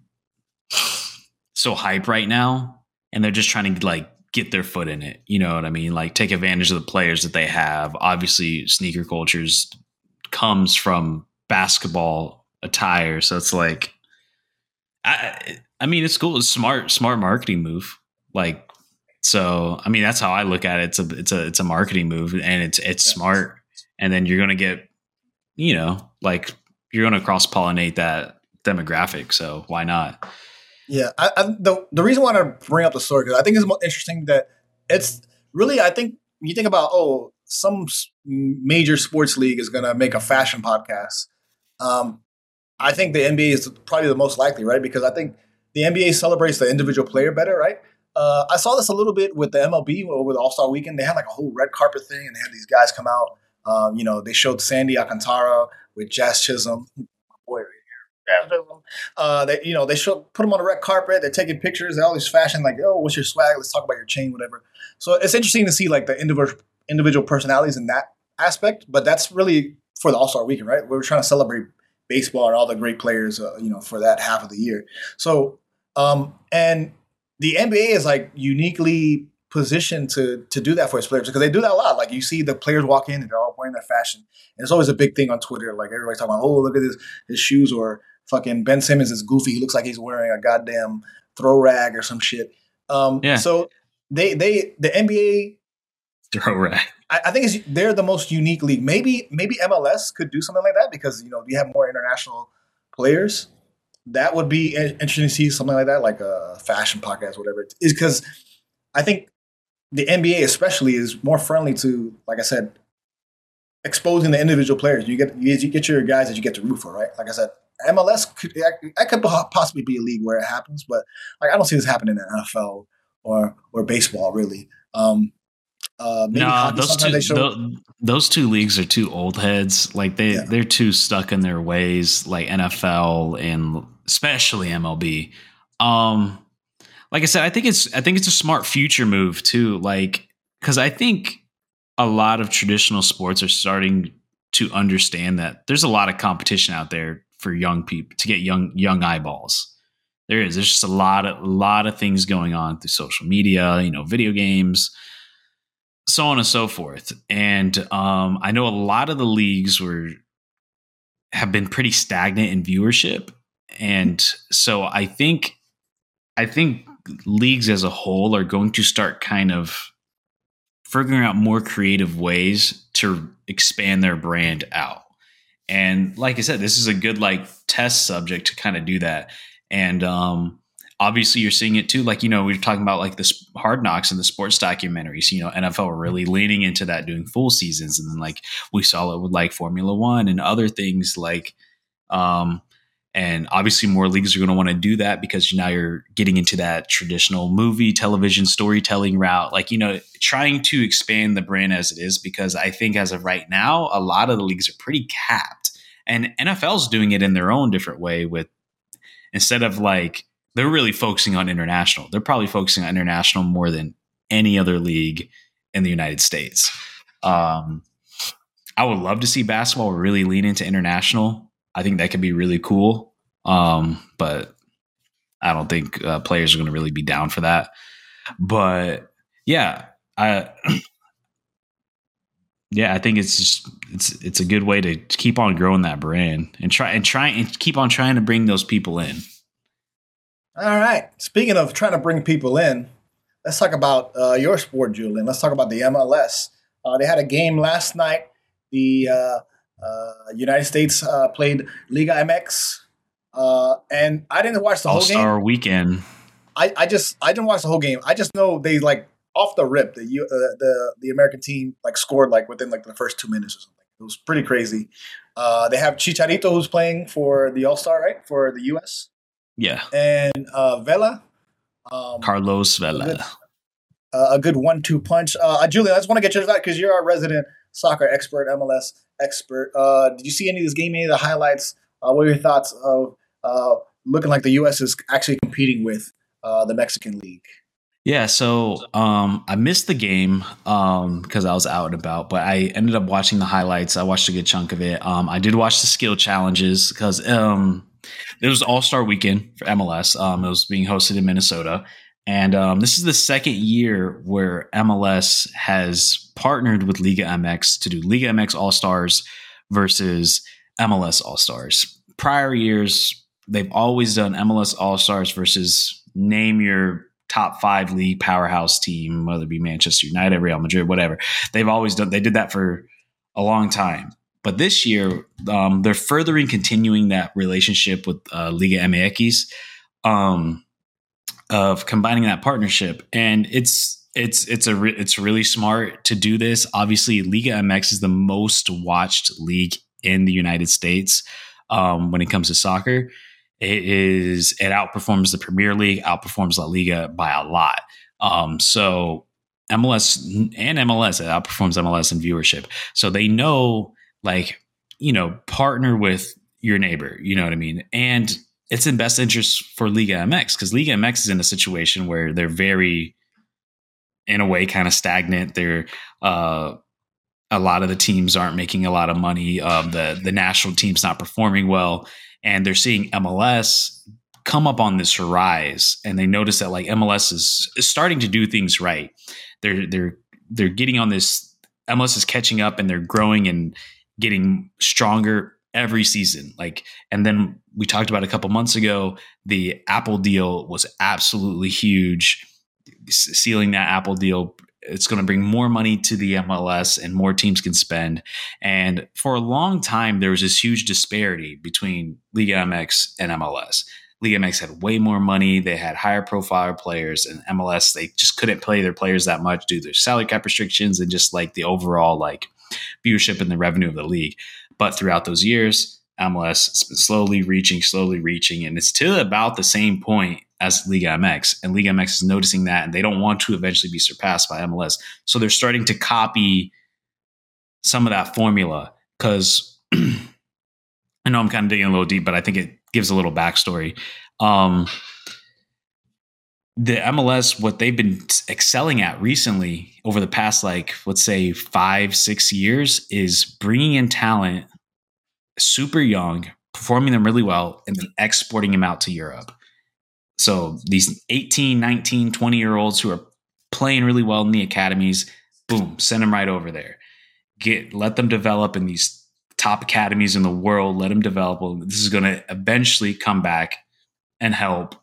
so hype right now and they're just trying to like get their foot in it. You know what I mean? Like take advantage of the players that they have. Obviously, sneaker cultures comes from basketball attire, so it's like I I mean, it's cool. It's smart smart marketing move. Like so, I mean, that's how I look at it. It's a it's a it's a marketing move and it's it's smart. And then you're going to get you know, like you're going to cross pollinate that demographic, so why not? Yeah, I, I, the the reason why I bring up the story because I think it's more interesting that it's really I think you think about oh some major sports league is going to make a fashion podcast. Um, I think the NBA is probably the most likely, right? Because I think the NBA celebrates the individual player better, right? Uh, I saw this a little bit with the MLB over the All Star Weekend. They had like a whole red carpet thing, and they had these guys come out. Um, you know, they showed Sandy Alcantara with Jazz Chisholm, boy, uh, they, you know, they show put them on the red carpet. They're taking pictures. They're these fashion, like, oh, what's your swag? Let's talk about your chain, whatever. So it's interesting to see like the individual individual personalities in that aspect. But that's really for the All Star Weekend, right? We're trying to celebrate baseball and all the great players, uh, you know, for that half of the year. So, um, and the NBA is like uniquely positioned to to do that for its players because they do that a lot. Like you see the players walk in and they're all wearing their fashion, and it's always a big thing on Twitter. Like everybody's talking about, oh, look at his his shoes or fucking Ben Simmons is goofy. He looks like he's wearing a goddamn throw rag or some shit. Um, yeah. So they they the NBA throw rag. I, I, think it's, they're the most unique league. Maybe maybe MLS could do something like that because you know you have more international players. That would be interesting to see something like that, like a fashion podcast, whatever. It is because I think the NBA especially is more friendly to, like I said, exposing the individual players. You get you get your guys that you get to root for, right? Like I said, MLS could that could possibly be a league where it happens, but like I don't see this happening in the NFL or or baseball really. Um, uh, no, those two show- those, those, two leagues are two old heads. Like they yeah. they're too stuck in their ways. Like NFL and especially MLB. Um, like I said, I think it's I think it's a smart future move too. Like because I think a lot of traditional sports are starting to understand that there's a lot of competition out there for young people to get young young eyeballs. There is. There's just a lot of a lot of things going on through social media, you know, video games, so on and so forth. And um, I know a lot of the leagues were have been pretty stagnant in viewership, and so I think I think leagues as a whole are going to start kind of figuring out more creative ways to expand their brand out. And like I said, this is a good like test subject to kind of do that. And um, obviously, you're seeing it too. Like you know, we are talking about like this hard knocks and the sports documentaries. You know, NFL really leaning into that, doing full seasons, and then like we saw it with like Formula One and other things like. Um, And obviously, more leagues are going to want to do that because now you're getting into that traditional movie, television, storytelling route. Like, you know, trying to expand the brand as it is, because I think as of right now, a lot of the leagues are pretty capped. And NFL's doing it in their own different way with instead of like, they're really focusing on international. They're probably focusing on international more than any other league in the United States. Um, I would love to see basketball really lean into international. I think that could be really cool. Um, but I don't think uh, players are going to really be down for that. But yeah, I yeah, I think it's just it's it's a good way to keep on growing that brand and try and try and keep on trying to bring those people in. All right. Speaking of trying to bring people in, let's talk about uh, your sport, Julian. Let's talk about the MLS. Uh, they had a game last night. The uh, United States uh, played Liga MX, uh, and I didn't watch the All whole game. All Star Weekend. I, I just I didn't watch the whole game. I just know they like off the rip the uh, the the American team like scored like within like the first two minutes or something. It was pretty crazy. Uh, they have Chicharito who's playing for the All Star right for the U.S. Yeah, and uh, Vela, um, Carlos a Vela. good, uh, a good one-two punch. Uh, Julian, I just want to get your thought because you're our resident soccer expert, MLS expert. Uh, did you see any of this game? Any of the highlights? Uh, what are your thoughts of uh, looking like the U.S. is actually competing with uh, the Mexican League? Yeah, so um, I missed the game because I was out and about, but I ended up watching the highlights. I watched a good chunk of it. Um, I did watch the skill challenges because um, it was All Star Weekend for MLS. Um, it was being hosted in Minnesota, and um, this is the second year where MLS has partnered with Liga MX to do Liga MX All Stars versus MLS All Stars. Prior years, they've always done MLS All Stars versus name your top five league powerhouse team, whether it be Manchester United, Real Madrid, whatever. They've always done. They did that for a long time. But this year, um, they're furthering continuing that relationship with uh, Liga MX um, of combining that partnership, and it's it's it's a re- it's really smart to do this. Obviously, Liga MX is the most watched league in the United States um, when it comes to soccer. It is it outperforms the Premier League, outperforms La Liga by a lot. Um, so MLS and MLS it outperforms MLS in viewership. So they know like you know partner with your neighbor. You know what I mean? And it's in best interest for Liga MX because Liga MX is in a situation where they're very, in a way, kind of stagnant. They're uh, a lot of the teams aren't making a lot of money. Um, the the national team's not performing well, and they're seeing MLS come up on this rise, and they notice that like MLS is, is starting to do things right. They're they're they're getting on this. MLS is catching up, and they're growing and getting stronger every season. Like, and then we talked about a couple months ago, the Apple deal was absolutely huge. Sealing that Apple deal, it's going to bring more money to the MLS and more teams can spend. And for a long time, there was this huge disparity between Liga MX and MLS. Liga MX had way more money. They had higher profile players, and MLS they just couldn't play their players that much due to their salary cap restrictions and just like the overall like viewership and the revenue of the league. But throughout those years, MLS has been slowly reaching, slowly reaching, and it's to about the same point as Liga MX. And Liga MX is noticing that, and they don't want to eventually be surpassed by MLS. So they're starting to copy some of that formula because I know I'm kind of digging a little deep, but I think it gives a little backstory. Um, the MLS, what they've been excelling at recently over the past, like, let's say five, six years, is bringing in talent super young, performing them really well, and then exporting them out to Europe. So these 18, 19, 20 year olds who are playing really well in the academies, boom, send them right over there. Get let them develop in these top academies in the world, let them develop. This is going to eventually come back and help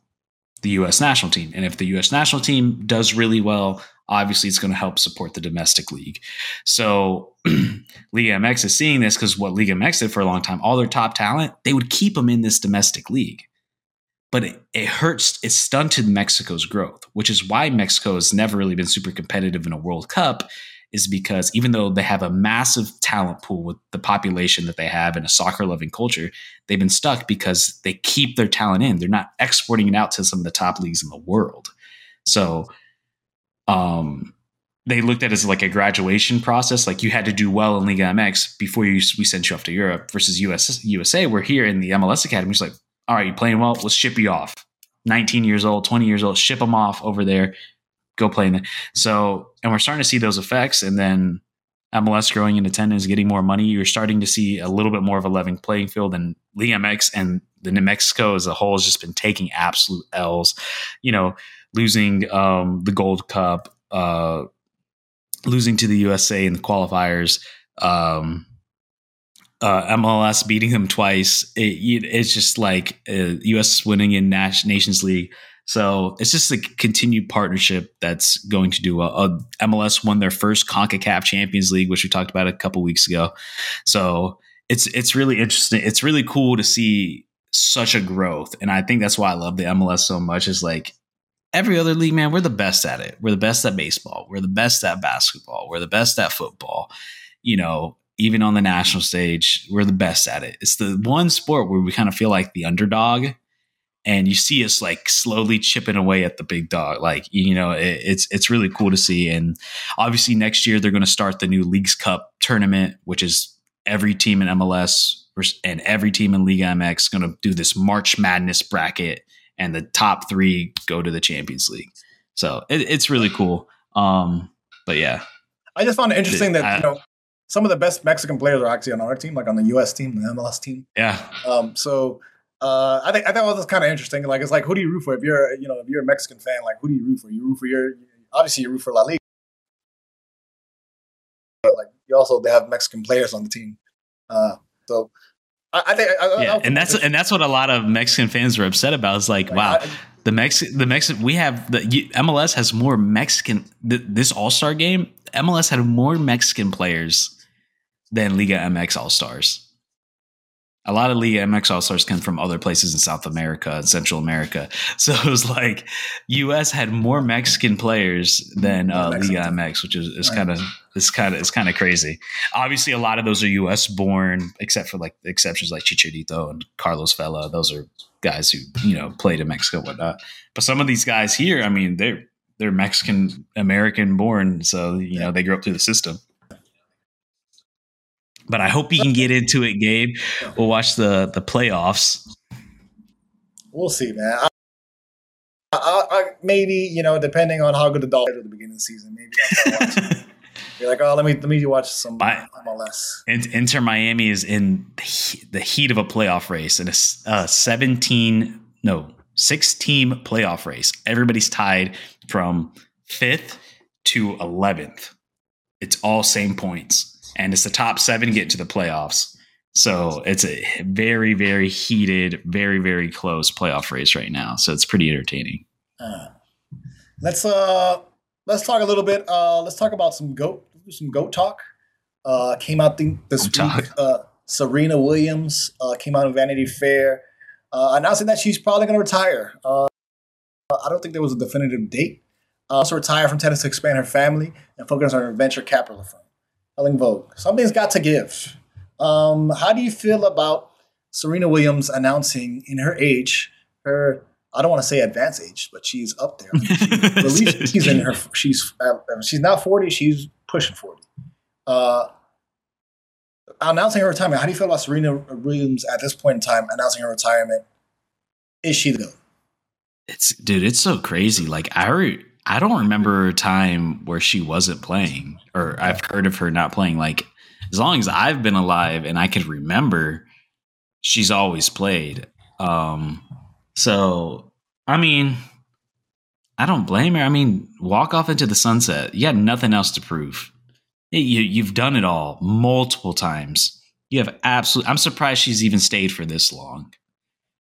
the US national team. And if the US national team does really well, obviously it's going to help support the domestic league. So Liga MX is seeing this because what Liga MX did for a long time, all their top talent, they would keep them in this domestic league. But it, it hurts, it stunted Mexico's growth, which is why Mexico has never really been super competitive in a World Cup, is because even though they have a massive talent pool with the population that they have and a soccer loving culture, they've been stuck because they keep their talent in. They're not exporting it out to some of the top leagues in the world. So, um, they looked at it as like a graduation process. Like you had to do well in Liga MX before you, we sent you off to Europe versus US, USA. We're here in the MLS Academy. It's like, all right, you're playing well? Let's ship you off. 19 years old, 20 years old, ship them off over there, go play in the. So, and we're starting to see those effects. And then MLS growing in attendance, getting more money. You're starting to see a little bit more of a level playing field. And Liga MX and the New Mexico as a whole has just been taking absolute L's, you know, losing um, the Gold Cup, uh, losing to the USA in the qualifiers. Um, uh, MLS beating them twice. It, it's just like uh, US winning in Nash, Nations League. So it's just a continued partnership that's going to do well. Uh, MLS won their first CONCACAF Champions League, which we talked about a couple weeks ago. So it's it's really interesting. It's really cool to see such a growth, and I think that's why I love the MLS so much. Is like every other league, man, we're the best at it. We're the best at baseball. We're the best at basketball. We're the best at football. You know, even on the national stage, we're the best at it. It's the one sport where we kind of feel like the underdog, and you see us like slowly chipping away at the big dog. Like you know, it, it's it's really cool to see. And obviously, next year they're going to start the new Leagues Cup tournament, which is every team in MLS and every team in Liga MX going to do this March Madness bracket, and the top three go to the Champions League. So it, it's really cool. Um, but yeah, I just found it interesting that I, you know some of the best Mexican players are actually on our team, like on the U.S. team, the MLS team. Yeah. Um, so uh, I think I thought it was kind of interesting. Like it's like who do you root for if you're you know if you're a Mexican fan? Like who do you root for? You root for your obviously you root for La Liga, but like you also they have Mexican players on the team. Uh, so I, I think I, yeah, and that's and that's what a lot of Mexican fans were upset about. It's like, like wow. I, the Mex the Mexican we have the MLS has more Mexican this All Star game. MLS had more Mexican players than Liga MX All Stars. A lot of Liga MX All Stars come from other places in South America and Central America. So it was like US had more Mexican players than uh, Liga MX, which is, is kind of it's kind of it's kind of crazy. Obviously, a lot of those are U.S. born, except for like exceptions like Chicharito and Carlos Vela. Those are guys who you know played in Mexico, whatnot. But some of these guys here, I mean, they're they're Mexican American born, so you know they grew up through the system. But I hope you can get into it, Gabe. We'll watch the the playoffs. We'll see, man. I, I, I, maybe you know, depending on how good the Dolphins at the beginning of the season, maybe I'll start watching. You're like, oh, let me let me watch some I, MLS. Inter Miami is in the heat of a playoff race and a uh, 17 no six team playoff race. Everybody's tied from fifth to 11th. It's all same points and it's the top seven get to the playoffs. So it's a very, very heated, very, very close playoff race right now. So it's pretty entertaining. Uh, let's uh let's talk a little bit. Uh, let's talk about some goat some goat talk. Uh, came out the, this goat week. Uh, Serena Williams uh, came out in Vanity Fair uh, announcing that she's probably going to retire. Uh, I don't think there was a definitive date. Uh, also retire from tennis to expand her family and focus on her venture capital firm. Telling Vogue, something's got to give. Um, how do you feel about Serena Williams announcing in her age, her I don't want to say advanced age, but she's up there. at least she's in her she's uh, she's now forty. She's pushing forty. Uh, announcing her retirement. How do you feel about Serena Williams at this point in time announcing her retirement? Is she the? It's dude. It's so crazy. Like I re- I don't remember a time where she wasn't playing, or I've heard of her not playing. Like as long as I've been alive and I can remember, she's always played. Um, so I mean, I don't blame her. I mean, walk off into the sunset. You had nothing else to prove. You, you've done it all multiple times. You have absolute. I'm surprised she's even stayed for this long.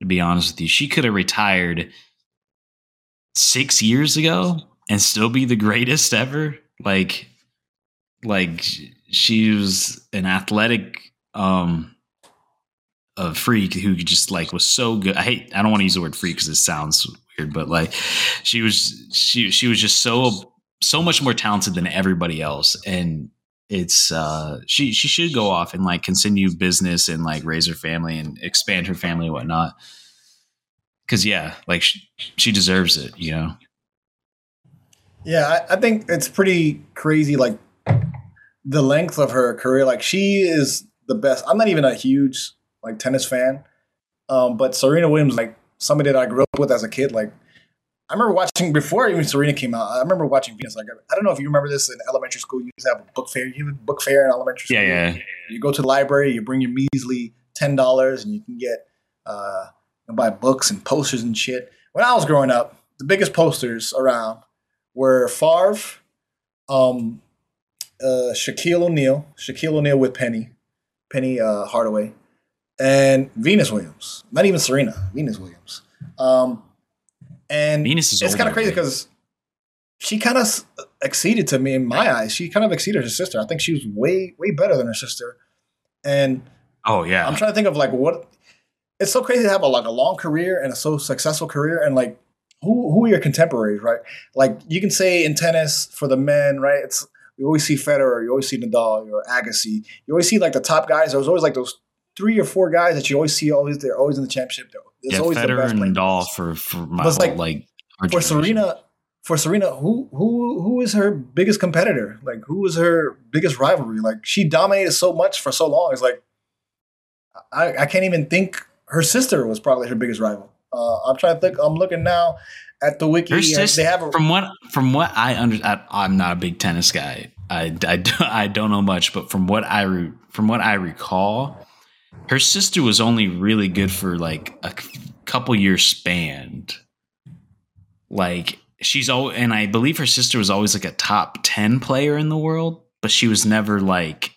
To be honest with you, she could have retired six years ago and still be the greatest ever. Like, like she was an athletic um a freak who just like was so good. I hate I don't want to use the word freak because it sounds weird, but like she was she she was just so so much more talented than everybody else, and it's uh, she she should go off and like continue business and like raise her family and expand her family and whatnot. Because yeah, like she, she deserves it, you know. Yeah, I, I think it's pretty crazy. Like the length of her career. Like she is the best. I'm not even a huge like tennis fan, um, but Serena Williams, like somebody that I grew up with as a kid. Like I remember watching before even Serena came out. I remember watching Venus. Like I don't know if you remember this in elementary school. You used to have a book fair. You have a book fair in elementary school. Yeah, yeah. You go to the library. You bring your measly ten dollars, and you can get uh, buy books and posters and shit. When I was growing up, the biggest posters around were Favre, um, uh, Shaquille O'Neal, Shaquille O'Neal with Penny, Penny uh, Hardaway, and Venus Williams. Not even Serena, Venus Williams. Um, and Venus is it's kind of crazy because she kind of exceeded to me in my eyes. She kind of exceeded her sister. I think she was way way better than her sister. And Oh yeah, I'm trying to think of like what. It's so crazy to have a like a long career and a so successful career, and like who who are your contemporaries, right? Like you can say in tennis for the men, right? It's you always see Federer, you always see Nadal or Agassi. You always see like the top guys. There's always like those three or four guys that you always see. Always they're always in the championship. Though. There's yeah. always Federer and. Nadal for for my whole, like, like for. Serena, for Serena, who who who is her biggest competitor? Like who is her biggest rivalry? Like she dominated so much for so long. It's like I, I can't even think. Her sister was probably her biggest rival. Uh, I'm trying to think. I'm looking now at the wiki. Her and sister, they have a, from what from what I under, I, I'm not a big tennis guy. I, I, don't- I don't know much, but from what I re, from what I recall, her sister was only really good for like a couple years spanned. Like she's all, and I believe her sister was always like a top ten player in the world, but she was never like.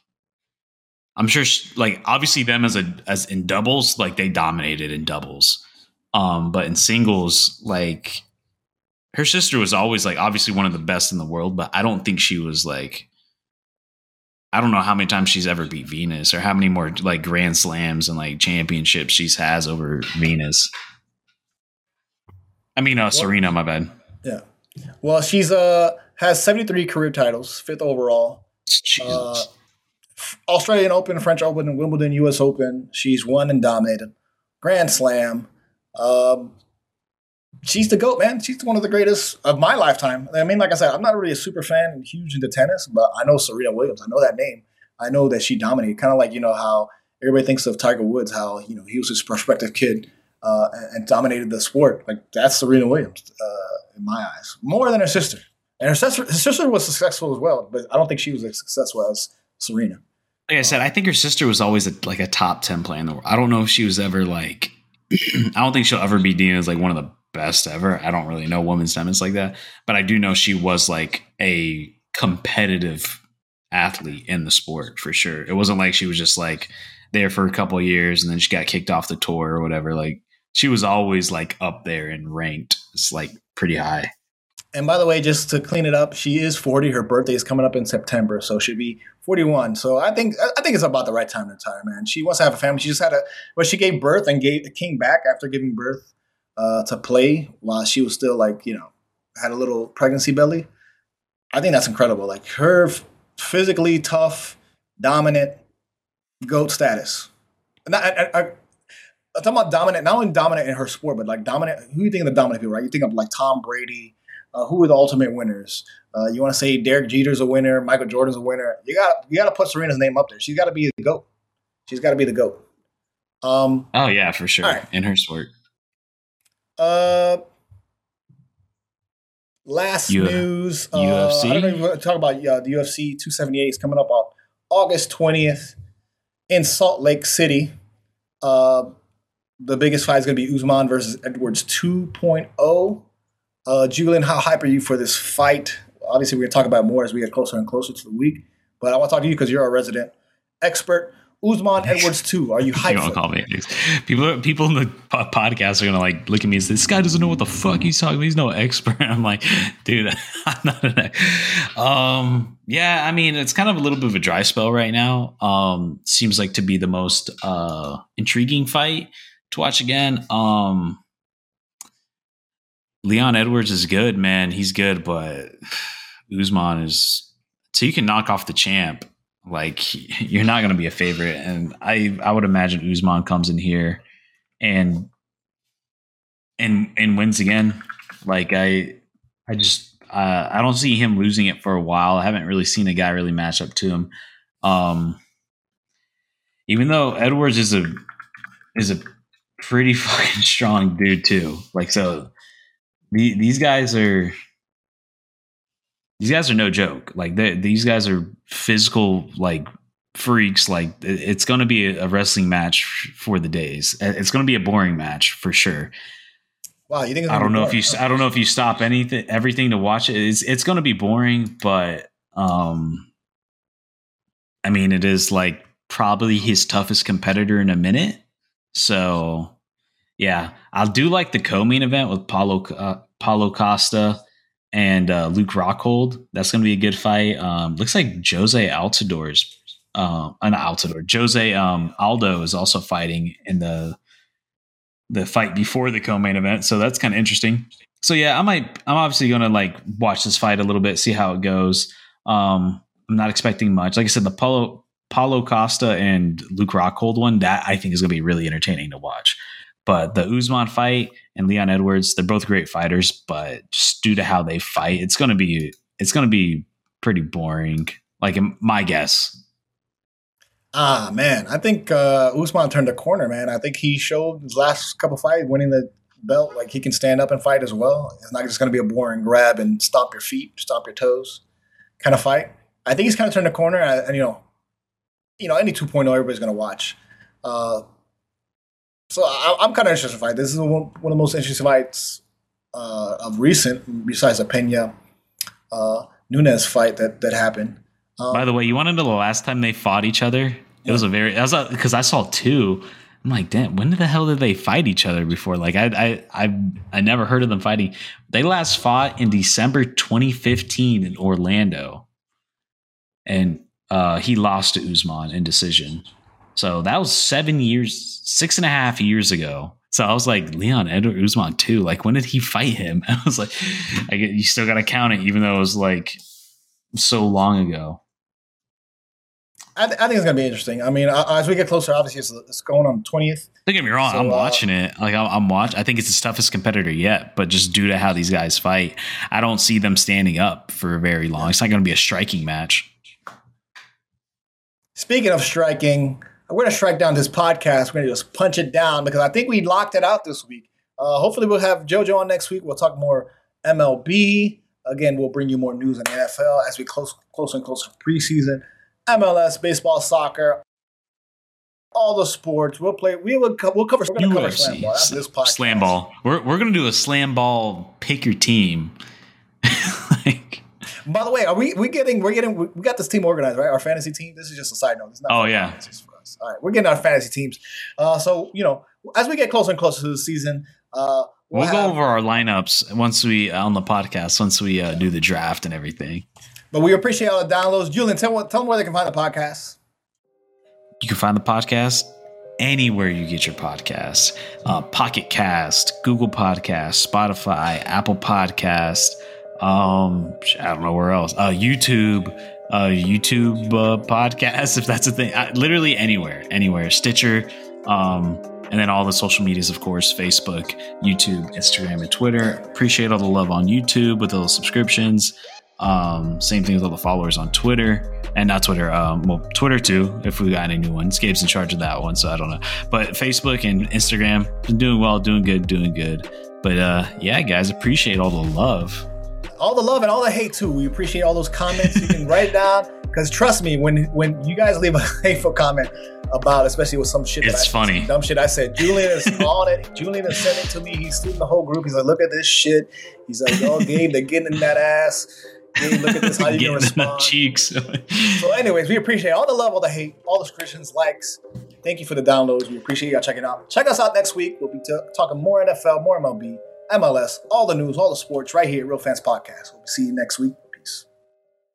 I'm sure, she, like obviously them as a as in doubles, like they dominated in doubles, um, but in singles, like her sister was always like obviously one of the best in the world, but I don't think she was like I don't know how many times she's ever beat Venus or how many more like grand slams and like championships she's has over Venus. I mean uh Serena, my bad. yeah. Well, she's uh has 73 career titles, fifth overall. Jesus. Uh, Australian Open, French Open, Wimbledon, U.S. Open. She's won and dominated. Grand Slam. Um, she's the goat, man. She's one of the greatest of my lifetime. I mean, like I said, I'm not really a super fan and huge into tennis, but I know Serena Williams. I know that name. I know that she dominated. Kind of like you know how everybody thinks of Tiger Woods, how you know he was this prospective kid uh, and, and dominated the sport. Like that's Serena Williams uh, in my eyes, more than her sister. And her sister, her sister was successful as well, but I don't think she was as successful as Serena. Like I said, I think her sister was always a, like a top 10 player in the world. I don't know if she was ever like I don't think she'll ever be deemed as like one of the best ever. I don't really know women's tennis like that, but I do know she was like a competitive athlete in the sport for sure. It wasn't like she was just like there for a couple years and then she got kicked off the tour or whatever. Like she was always like up there and ranked. It's like pretty high. And by the way, just to clean it up, she is 40. Her birthday is coming up in September, so she'll be 41. So I think I think it's about the right time to retire, man. She wants to have a family. She just had a well, she gave birth and gave came back after giving birth uh, to play while she was still like you know had a little pregnancy belly. I think that's incredible. Like her physically tough, dominant, goat status. I, I, I, I'm talking about dominant, not only dominant in her sport, but like dominant. Who you think of the dominant people, right? You think of like Tom Brady. Uh, who are the ultimate winners? Uh, you want to say Derek Jeter's a winner, Michael Jordan's a winner. You got you got to put Serena's name up there. She's got to be the goat. She's got to be the goat. Um, Oh yeah, for sure. Right. In her sport. uh, last U- news. Uh, UFC? I don't know if you want to talk about uh, the UFC 278 is coming up on August 20th in Salt Lake City. Uh, the biggest fight is going to be Usman versus Edwards 2.0. Uh, Julian, how hype are you for this fight? Obviously, we're going to talk about more as we get closer and closer to the week. But I want to talk to you because you're a resident expert. Usman Edwards too. Are you You hyped? don't call me. People, people in the po- podcast are gonna like look at me and say, "This guy doesn't know what the fuck he's talking. about. He's no expert." I'm like, dude, I'm not an. ex-" Um, yeah, I mean, it's kind of a little bit of a dry spell right now. Um, seems like to be the most uh intriguing fight to watch again. Um, Leon Edwards is good, man. He's good, but Usman is so you can knock off the champ. Like you're not going to be a favorite, and I I would imagine Usman comes in here and and and wins again. Like I I just uh, I don't see him losing it for a while. I haven't really seen a guy really match up to him. Um, even though Edwards is a is a pretty fucking strong dude too. Like so, the, these guys are these guys are no joke. Like these guys are physical like freaks. Like it's going to be a wrestling match for the days. It's going to be a boring match for sure. Wow, you think? I don't know boring? if you. I don't know if you stop anything, everything to watch it. It's it's going to be boring, but um, I mean, it is like probably his toughest competitor in a minute. So, yeah, I do like the co-main event with Paulo uh, Paulo Costa and uh, Luke Rockhold. That's going to be a good fight. Um, looks like Jose Altidor's uh, an Altidore. Jose um, Aldo is also fighting in the the fight before the co-main event, so that's kind of interesting. So yeah, I might. I'm obviously going to like watch this fight a little bit, see how it goes. Um, I'm not expecting much. Like I said, the Paulo Paulo Costa and Luke Rockhold one that I think is going to be really entertaining to watch. But the Usman fight and Leon Edwards, they're both great fighters, but just due to how they fight, it's to be it's to be pretty boring. Like my guess. Ah man, I think uh, Usman turned a corner, man. I think he showed his last couple fights, winning the belt, like he can stand up and fight as well. It's not just going to be a boring grab and stomp your feet, stomp your toes kind of fight. I think he's kind of turned a corner, and you know, you know, any 2.0 everybody's going to watch. Uh, so I, am kind of interested in fight. This is one, one of the most interesting fights uh, of recent, besides the Pena uh, Nunes fight that that happened. Um, By the way, you want to know the last time they fought each other? It yeah. was a very, I was because I saw two. I'm like, damn, when did the hell did they fight each other before? Like, I, I, I, I never heard of them fighting. They last fought in December 2015 in Orlando, and uh, he lost to Usman in decision. So that was seven years, six and a half years ago. So I was like, Leon Edward Usman too. Like, when did he fight him? I was like, I get, you still got to count it, even though it was like so long ago. I, th- I think it's gonna be interesting. I mean, as we get closer, obviously it's, it's going on twentieth. Don't get me wrong, so, I'm uh, watching it. Like I'm, I'm watching. I think it's his toughest competitor yet. But just due to how these guys fight, I don't see them standing up for very long. It's not going to be a striking match. Speaking of striking, we're going to strike down this podcast. We're going to just punch it down because I think we locked it out this week. Uh, hopefully, we'll have JoJo on next week. We'll talk more MLB. Again, we'll bring you more news on the NFL as we close closer and closer to preseason. MLS, baseball, soccer, all the sports. We'll play. We will. We'll cover. We're to cover slam ball. this podcast. Slam ball. We're we're going to do a slam ball. Pick your team. like, by the way, are we we getting we're getting we got this team organized, right? Our fantasy team. This is just a side note. oh yeah. All right, we're getting our fantasy teams. Uh, so you know, as we get closer and closer to the season, uh, we'll, we'll have, go over our lineups once we uh, on the podcast once we uh, do the draft and everything. But we appreciate all the downloads. Julian, tell, tell them where they can find the podcast. You can find the podcast anywhere you get your podcasts uh, Pocket Cast, Google Podcast, Spotify, Apple Podcast. Um, I don't know where else. Uh, YouTube, uh, YouTube uh, podcast, if that's a thing. Uh, literally anywhere, anywhere. Stitcher, um, and then all the social medias, of course, Facebook, YouTube, Instagram, and Twitter. Appreciate all the love on YouTube with all the subscriptions. Um, same thing with all the followers on Twitter and not Twitter, um, well, Twitter too, if we got any new ones. Gabe's in charge of that one, so I don't know. But Facebook and Instagram, been doing well, doing good, doing good. But uh, yeah, guys, appreciate all the love. All the love and all the hate too. We appreciate all those comments. You can write it down because trust me, when when you guys leave a hateful comment about, especially with some shit, it's funny, said, dumb shit. I said Julian is on it. Julian is sending it to me. He's through the whole group. He's like, look at this shit. He's like, oh, Gabe, they're getting in that ass look at this, how you can respond. cheeks. so, anyways, we appreciate all the love, all the hate, all the subscriptions, likes. Thank you for the downloads. We appreciate y'all checking out. Check us out next week. We'll be t- talking more NFL, more MLB, MLS, all the news, all the sports right here at Real Fans Podcast. We'll see you next week.